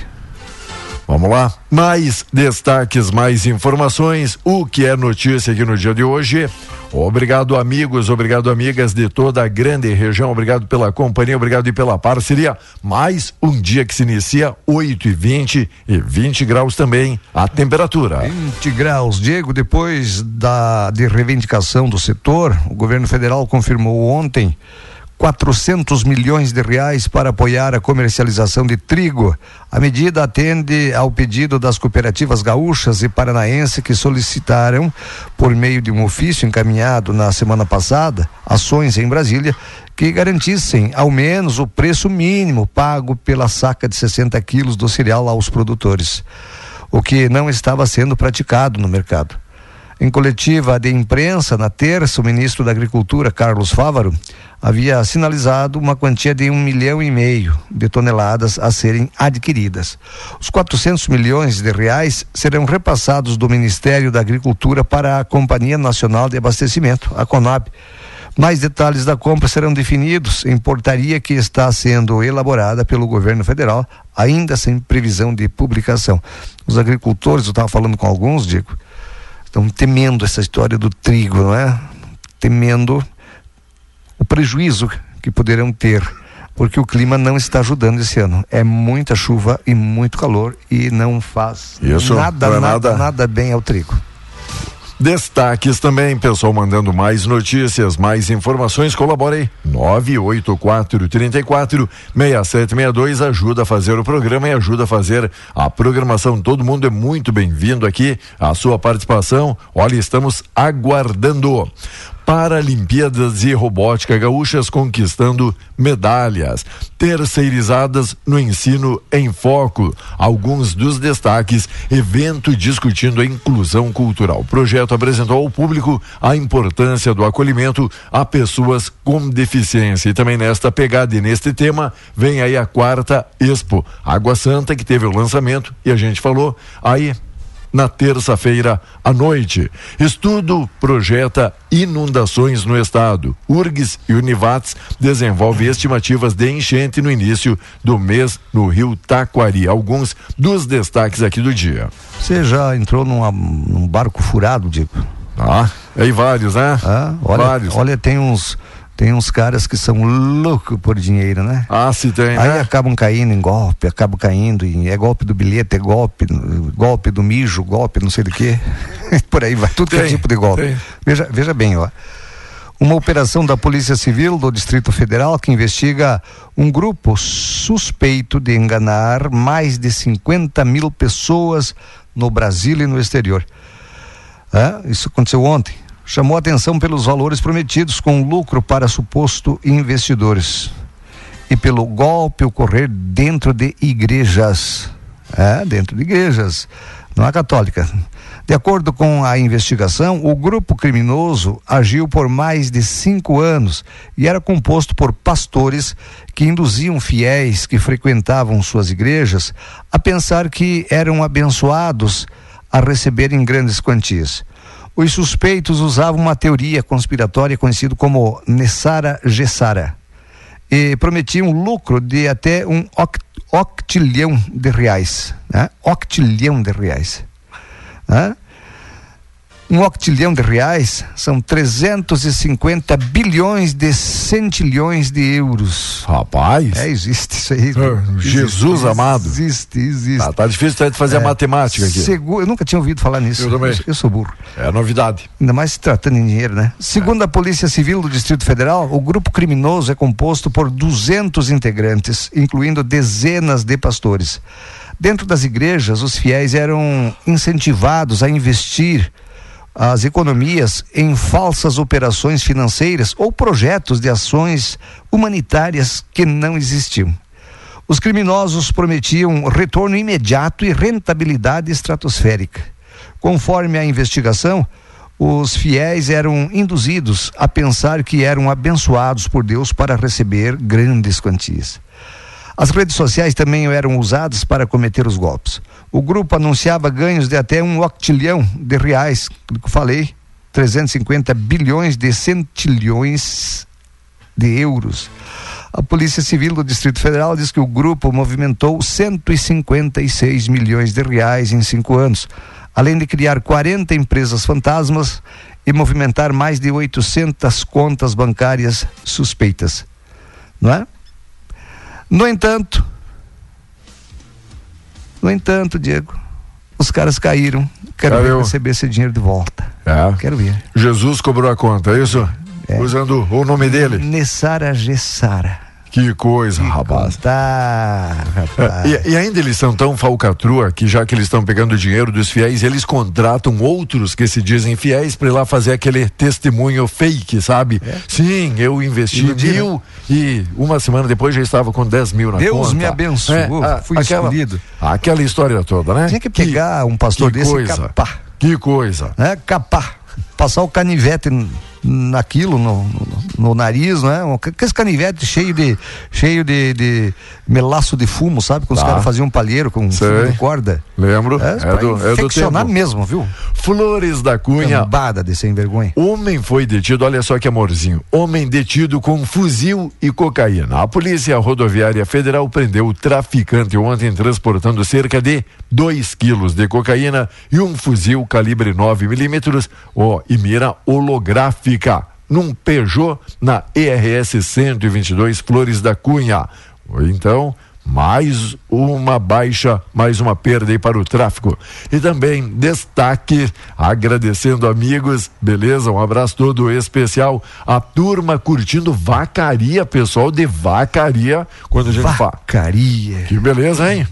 Vamos lá. Mais destaques, mais informações. O que é notícia aqui no dia de hoje? Obrigado, amigos, obrigado, amigas de toda a grande região. Obrigado pela companhia, obrigado e pela parceria. Mais um dia que se inicia 8 e 20 e 20 graus também a temperatura.
20 graus. Diego, depois da de reivindicação do setor, o governo federal confirmou ontem 400 milhões de reais para apoiar a comercialização de trigo. A medida atende ao pedido das cooperativas gaúchas e paranaense que solicitaram, por meio de um ofício encaminhado na semana passada, ações em Brasília que garantissem ao menos o preço mínimo pago pela saca de 60 quilos do cereal aos produtores, o que não estava sendo praticado no mercado. Em coletiva de imprensa, na terça, o ministro da Agricultura, Carlos Fávaro, havia sinalizado uma quantia de um milhão e meio de toneladas a serem adquiridas. Os 400 milhões de reais serão repassados do Ministério da Agricultura para a Companhia Nacional de Abastecimento, a CONAB. Mais detalhes da compra serão definidos em portaria que está sendo elaborada pelo governo federal, ainda sem previsão de publicação. Os agricultores, eu estava falando com alguns, digo, estão temendo essa história do trigo, não é? Temendo o prejuízo que poderão ter, porque o clima não está ajudando esse ano. É muita chuva e muito calor e não faz
Isso,
nada,
não é
nada,
nada.
nada bem ao trigo.
Destaques também, pessoal mandando mais notícias, mais informações, colabore aí. 984 34 6762 ajuda a fazer o programa e ajuda a fazer a programação. Todo mundo é muito bem-vindo aqui, a sua participação. Olha, estamos aguardando. Paralimpíadas e Robótica Gaúchas conquistando medalhas. Terceirizadas no ensino em foco. Alguns dos destaques: evento discutindo a inclusão cultural. O projeto apresentou ao público a importância do acolhimento a pessoas com deficiência. E também nesta pegada e neste tema, vem aí a quarta Expo Água Santa, que teve o lançamento e a gente falou aí na terça-feira à noite. Estudo projeta inundações no estado. URGS e Univates desenvolve estimativas de enchente no início do mês no rio Taquari. Alguns dos destaques aqui do dia.
Você já entrou numa- num barco furado, Diego?
Ah, aí vários, né?
Ah, olha,
Vários.
olha, tem uns tem uns caras que são loucos por dinheiro, né?
Ah, se tem,
Aí
né?
acabam caindo em golpe, acabam caindo em é golpe do bilhete, é golpe, golpe do mijo, golpe não sei do que. por aí vai, tudo que é
Tem,
tipo de golpe.
tem.
Veja, veja bem, ó. Uma operação da Polícia Civil do Distrito Federal que investiga um grupo suspeito de enganar mais de 50 mil pessoas no Brasil e no exterior. Isso aconteceu ontem. Chamou atenção pelos valores prometidos com lucro para suposto investidores e pelo golpe ocorrer dentro de igrejas. É, dentro de igrejas, não é católica. De acordo com a investigação, o grupo criminoso agiu por mais de cinco anos e era composto por pastores que induziam fiéis que frequentavam suas igrejas a pensar que eram abençoados a receberem grandes quantias. Os suspeitos usavam uma teoria conspiratória conhecida como Nessara Gessara e prometiam lucro de até um oct octilhão de reais. Né? Octilhão de reais. Né? Um octilhão de reais são 350 bilhões de centilhões de euros.
Rapaz.
É, existe isso aí.
Ah, Jesus amado.
Existe, existe.
Tá, tá difícil de fazer a
É,
matemática aqui.
Eu nunca tinha ouvido falar nisso.
Eu também.
Eu, sou burro.
É novidade.
Ainda mais se tratando em dinheiro, né? Segundo a Polícia Civil do Distrito Federal, o grupo criminoso é composto por 200 integrantes, incluindo dezenas de pastores. Dentro das igrejas, os fiéis eram incentivados a investir as economias em falsas operações financeiras ou projetos de ações humanitárias que não existiam. Os criminosos prometiam retorno imediato e rentabilidade estratosférica. Conforme a investigação, os fiéis eram induzidos a pensar que eram abençoados por Deus para receber grandes quantias. As redes sociais também eram usadas para cometer os golpes. O grupo anunciava ganhos de até um octilhão de reais, que falei, 350 bilhões de centilhões de euros. A Polícia Civil do Distrito Federal diz que o grupo movimentou 156 milhões de reais em cinco anos, além de criar 40 empresas fantasmas e movimentar mais de 800 contas bancárias suspeitas. Não é? No entanto, no entanto, Diego, os caras caíram. Quero ver
Caiu.
receber esse dinheiro de volta.
É.
Quero ver.
Jesus cobrou a conta, é isso? Usando o nome dele.
Nessara Gessara.
Que coisa, rapaz.
Tá, rapaz.
E, e ainda eles são tão falcatrua que já que eles estão pegando o dinheiro dos fiéis, eles contratam outros que se dizem fiéis para ir lá fazer aquele testemunho fake, sabe? Sim, eu investi
Iludir,
mil e uma semana depois já estava com 10 mil na
Deus
conta.
me abençoou,
a-
fui
aquela,
escolhido.
Aquela história toda, né?
Tinha que pegar um pastor
que
desse
coisa.
e capar.
Que coisa.
Né? Capar, passar o canivete n- naquilo, no, no, no nariz, né? Um- Aqueles canivete cheio de, cheio de, de melaço de fumo, sabe? Quando os
Tá.
caras faziam palheiro com fumo de corda.
Lembro.
É,
É, do, é do tempo.
mesmo, viu?
Flores da Cunha.
Cambada de sem vergonha.
Homem foi detido, olha só que amorzinho. Homem detido com fuzil e cocaína. A Polícia Rodoviária Federal prendeu o traficante ontem transportando cerca de 2 quilos de cocaína e um fuzil calibre 9 milímetros ó, e mira holográfica num Peugeot na ERS 122 Flores da Cunha. Então, mais uma baixa, mais uma perda aí para o tráfico. E também destaque, agradecendo amigos, beleza? Um abraço todo especial. A turma curtindo vacaria, pessoal de vacaria, quando a gente fala.
Vacaria.
Que beleza, hein?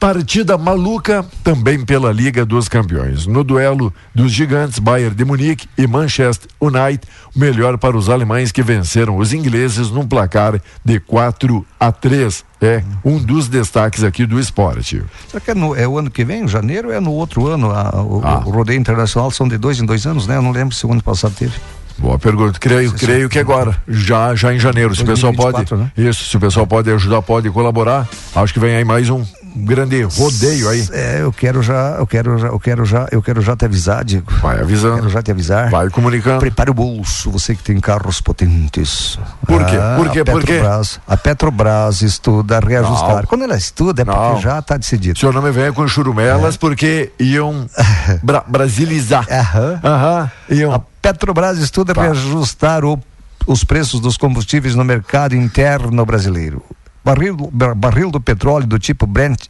Partida maluca também pela Liga dos Campeões. No duelo dos gigantes Bayern de Munique e Manchester United, melhor para os alemães que venceram os ingleses num placar de 4 a 3. É um dos destaques aqui do esporte.
Será que é, no, é o ano que vem, janeiro, é no outro ano? A- o,
Ah.
o rodeio internacional são de dois em dois anos, né? Eu não lembro se o ano passado teve.
Boa pergunta. Creio, creio que agora, já, já em janeiro. Se o pessoal pode,
2024,
isso, se o pessoal pode ajudar, pode colaborar. Acho que vem aí mais um grande rodeio aí.
É, eu quero já, eu quero já, eu quero já, eu quero já te avisar, Diego.
Vai avisando.
Quero já te avisar.
Vai comunicando.
Prepare o bolso, você que tem carros potentes.
Por quê?
Ah,
Por quê?
A
Por quê?
Petrobras, a Petrobras estuda reajustar.
Não.
Quando ela estuda é porque
Não.
já está decidido.
O senhor não me venha com churumelas porque iam bra brasilizar.
Aham.
Aham. Iam.
A Petrobras estuda
Tá.
reajustar o- os preços dos combustíveis no mercado interno brasileiro. Barril, bar- barril do petróleo do tipo Brent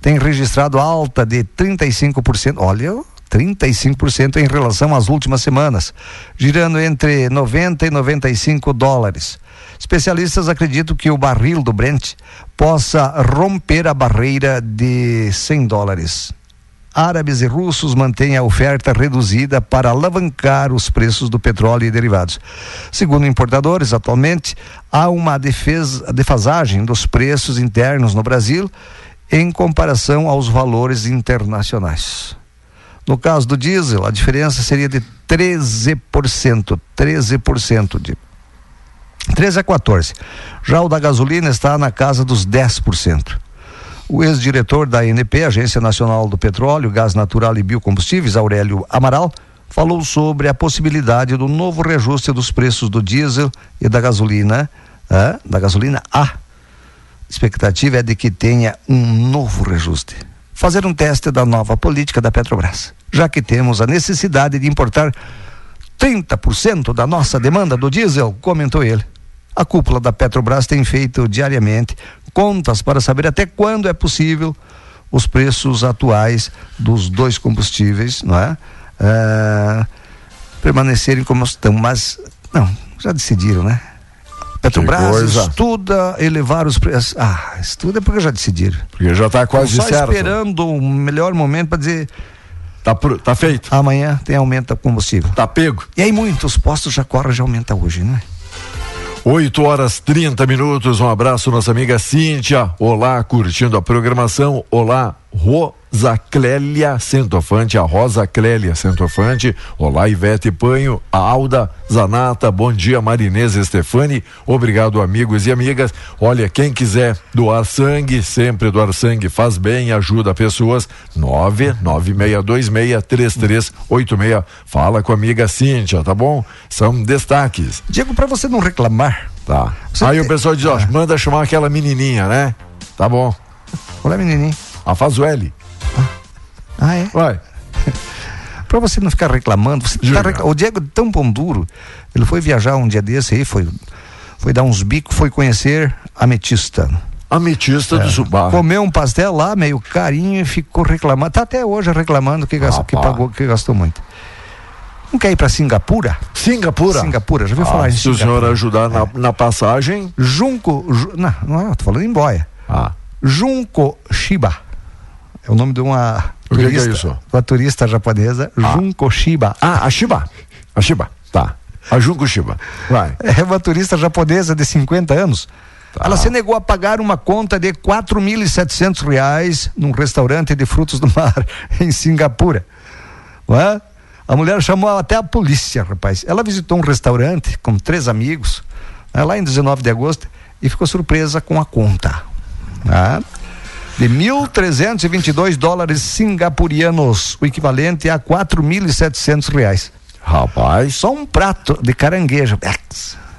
tem registrado alta de 35%. Olha, 35% em relação às últimas semanas, girando entre 90 e 95 dólares. Especialistas acreditam que o barril do Brent possa romper a barreira de 100 dólares árabes e russos mantêm a oferta reduzida para alavancar os preços do petróleo e derivados. Segundo importadores, atualmente há uma defesa, defasagem dos preços internos no Brasil em comparação aos valores internacionais. No caso do diesel, a diferença seria de 13%, 13% de 13 a 14. Já o da gasolina está na casa dos 10%. O ex-diretor da ANP, Agência Nacional do Petróleo, Gás Natural e Biocombustíveis, Aurélio Amaral, falou sobre a possibilidade do novo reajuste dos preços do diesel e da gasolina, ah, da gasolina A. A expectativa é de que tenha um novo reajuste. Fazer um teste da nova política da Petrobras, já que temos a necessidade de importar 30% da nossa demanda do diesel, comentou ele. A cúpula da Petrobras tem feito diariamente contas para saber até quando é possível os preços atuais dos dois combustíveis, não é? Ah, permanecerem como estão, mas não, já decidiram, né? Petrobras estuda elevar os preços. Ah, estuda porque já decidiram.
Porque já está quase
só
certo.
esperando o melhor momento para dizer
Tá, pro- tá feito.
amanhã tem aumento do combustível.
Tá pego.
E aí muitos postos já correm, já aumenta hoje, né?
8 horas 30 minutos. Um abraço, nossa amiga Cíntia. Olá, curtindo a programação. Olá, Rosa Clélia Centofante, a Rosa Clélia Centofante. Olá, Ivete Panho, a Alda Zanata. Bom dia, Marinesa Stefani. Obrigado, amigos e amigas. Olha, quem quiser doar sangue, sempre doar sangue faz bem, ajuda pessoas. 996263386. Fala com a amiga Cíntia, tá bom? São destaques.
Diego, para você não reclamar.
Tá.
Você
Aí
tem-
o pessoal diz, ó, manda chamar aquela menininha, né? Tá bom.
Qual é, menininho?
A Fazueli.
Ah, é?
Vai.
Pra você não ficar reclamando, tá o Diego é tão pão duro, ele foi viajar um dia desse aí, foi, foi dar uns bicos, foi conhecer Ametista.
Ametista do Subá.
Comeu um pastel lá, meio carinho, e ficou reclamando. Tá até hoje reclamando que, gastou, que pagou, que gastou muito. Não quer ir pra Singapura?
Singapura?
Singapura, já ouviu
Ah,
falar em
se o senhor ajudar na, na passagem.
Junco. Ju, não, não é, tô falando em boia.
Ah.
Junko Shiba. É o nome de uma
O que que é
turista,
isso?
uma turista japonesa, Junko Shiba.
Ah, a Shiba. A Shiba. Tá. A Junco Shiba. Vai.
É uma turista japonesa de 50 anos.
Tá.
Ela se negou a pagar uma conta de 4.700 reais num restaurante de frutos do mar em Singapura. Não é? A mulher chamou até a polícia, rapaz. Ela visitou um restaurante com três amigos, né, lá em 19 de agosto, e ficou surpresa com a conta. Né? De 1.322 dólares singapurianos, o equivalente a 4.700 reais.
Rapaz.
Só um prato de caranguejo.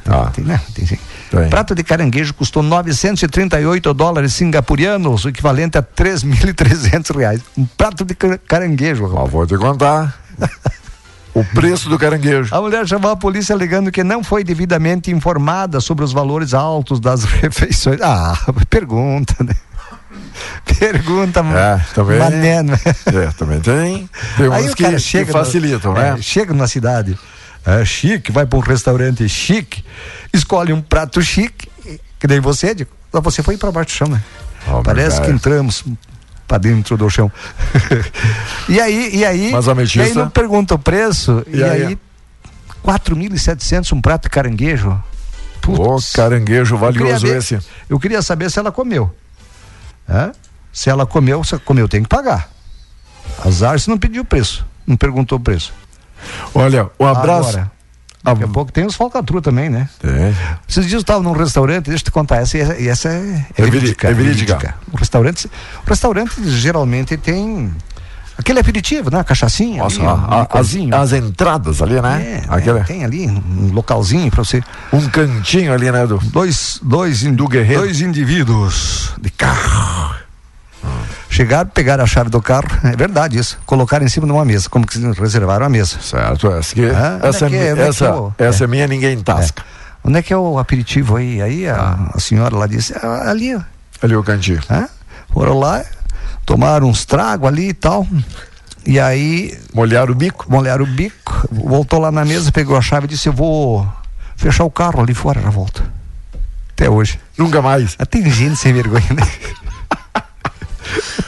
Ah.
Tem, né? Tem, sim.
Tem.
Prato de caranguejo custou 938 dólares singapurianos, o equivalente a 3.300 reais. Um prato de ca- caranguejo.
Ó, vou te contar. o preço do caranguejo.
A mulher chamou a polícia alegando que não foi devidamente informada sobre os valores altos das refeições. Ah, pergunta, né? Pergunta,
É, também.
né?
É, também tem. Tem
Aí
uns que,
cara
que
chega no-
facilitam, né?
é, chega na cidade, é chique, vai para um restaurante chique, escolhe um prato chique, que nem você, Dico. Só você foi para baixo do chão, né? Parece
cara.
que entramos para dentro do chão. e aí, e aí,
Mas a
e aí
ametista?
não pergunta o preço, e,
E
aí,
aí?
4.700 um prato de caranguejo.
Ô, caranguejo valioso
Eu ver-
esse.
Eu queria saber se ela comeu. Hã? Se ela comeu, se comeu, tem que pagar. Azar se não pediu o preço, não perguntou o preço.
Olha, um abraço.
Agora, daqui a pouco tem os falcatrua também, né?
Tem.
Esses dias eu estava num restaurante, deixa eu te contar, essa, essa, essa é,
É veri- é verídica.
O restaurante, o restaurante geralmente tem aquele aperitivo, né? Cachaçinha.
Nossa,
ali,
a- a- as, as entradas ali, né?
É, né? Tem ali um localzinho para você.
Um cantinho ali, né? Do,
dois, dois, do
guerreiro.
dois indivíduos de carro. Chegaram, pegaram a chave do carro, é verdade isso, colocaram em cima de uma mesa, como que reservaram a mesa.
Certo, essa, que,
Ah,
essa,
é que é? É que
essa,
é o-
essa é minha, ninguém tasca.
Onde é que é o aperitivo aí? Aí a, a senhora lá disse, "Ah, ali, ó.
Ali o cantinho.
Hã? Foram lá, tomaram uns tragos ali e tal. E aí.
Molharam o bico?
Molharam o bico. Voltou lá na mesa, pegou a chave e disse: Eu vou fechar o carro ali fora na volta. Até hoje.
Nunca mais.
Ah, Tem gente sem vergonha, né?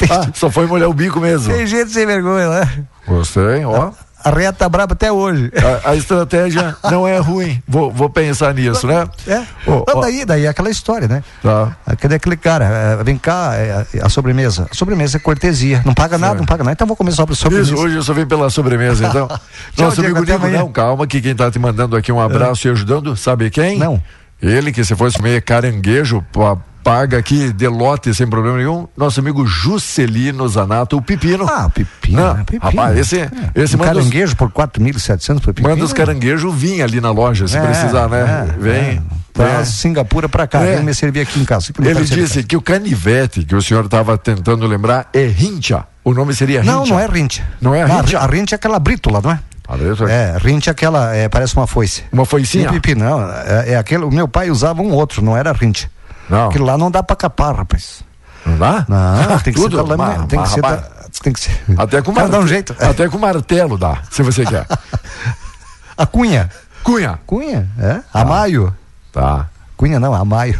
Ah, só foi molhar o bico mesmo.
Tem gente sem vergonha, né?
Gostei, ó.
A reta tá braba até hoje.
A, a estratégia não é ruim. Vou, vou pensar nisso, né?
É. Não,
ó.
daí, daí é aquela história, né?
Tá.
Ah, Cadê aquele cara? É, vem cá, é, a sobremesa. A sobremesa é cortesia. Não paga nada,
Certo.
não paga nada. Então vou só sobre sobremesa.
Isso, hoje eu só vim pela sobremesa, então. Nosso
Diego,
amigo
amanhã.
não, calma, que quem tá te mandando aqui um abraço e ajudando, sabe quem?
Não.
Ele que se fosse comer caranguejo, pa- paga aqui de lote sem problema nenhum. Nosso amigo Juscelino Zanato, o Pepino.
Ah, Pepino,
Não,
né? Pepino.
Rapaz, esse,
É,
esse
um
manda os,
caranguejo por 4.700 por pepino.
manda os caranguejos vinha ali na loja, se
É,
precisar, né?
é,
Vem.
é. Pra
vem.
Singapura pra cá,
É.
vem me servir aqui em casa.
Ele disse que o canivete que o senhor estava tentando lembrar é rincha. O nome seria rincha.
Não, não é rincha.
Não é
Não,
rincha?
A rincha é aquela brítula, não é?
A brítula?
É, é aquela, é, parece uma foice.
Uma foicinha?
Pepino, não, é, é aquele, o meu pai usava um outro, não era rincha.
Não.
Aquilo lá não dá pra capar, rapaz.
Não dá?
Não, tem que
Tudo?
ser da lâmina, tem que ser da, tem que ser.
Até com, mar...
um jeito.
Até com martelo dá, se você quer.
A cunha.
Cunha.
Cunha, é? Amaio.
Tá.
Cunha não, Amaio.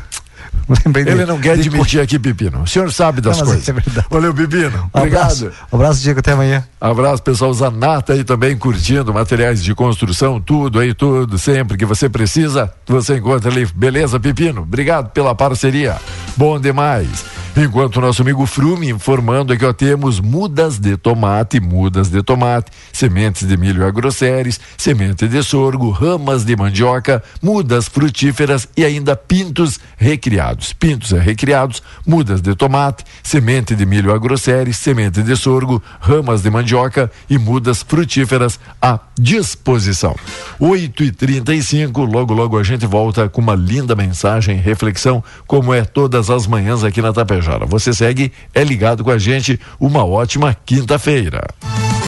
Lembrei
Ele não quer
de
admitir aqui, Pepino. O senhor sabe das
Não,
coisas.
é verdade.
Valeu, Pepino.
Um
Obrigado.
abraço, um abraço, Diego, até amanhã.
Abraço, pessoal Zanata aí também curtindo materiais de construção, tudo aí, tudo, sempre que você precisa, você encontra ali. Beleza, Pepino? Obrigado pela parceria. Bom demais. Enquanto o nosso amigo Frume informando aqui, ó, temos mudas de tomate, mudas de tomate, sementes de milho agrosséries, semente de sorgo, ramas de mandioca, mudas frutíferas e ainda pintos recriados. Pintos é recriados, mudas de tomate, semente de milho agrosséries, semente de sorgo, ramas de mandioca e mudas frutíferas à disposição. 8 e 35 logo logo a gente volta com uma linda mensagem, reflexão, como é todas as manhãs aqui na Tapejara. Você segue, é ligado com a gente, uma ótima quinta-feira.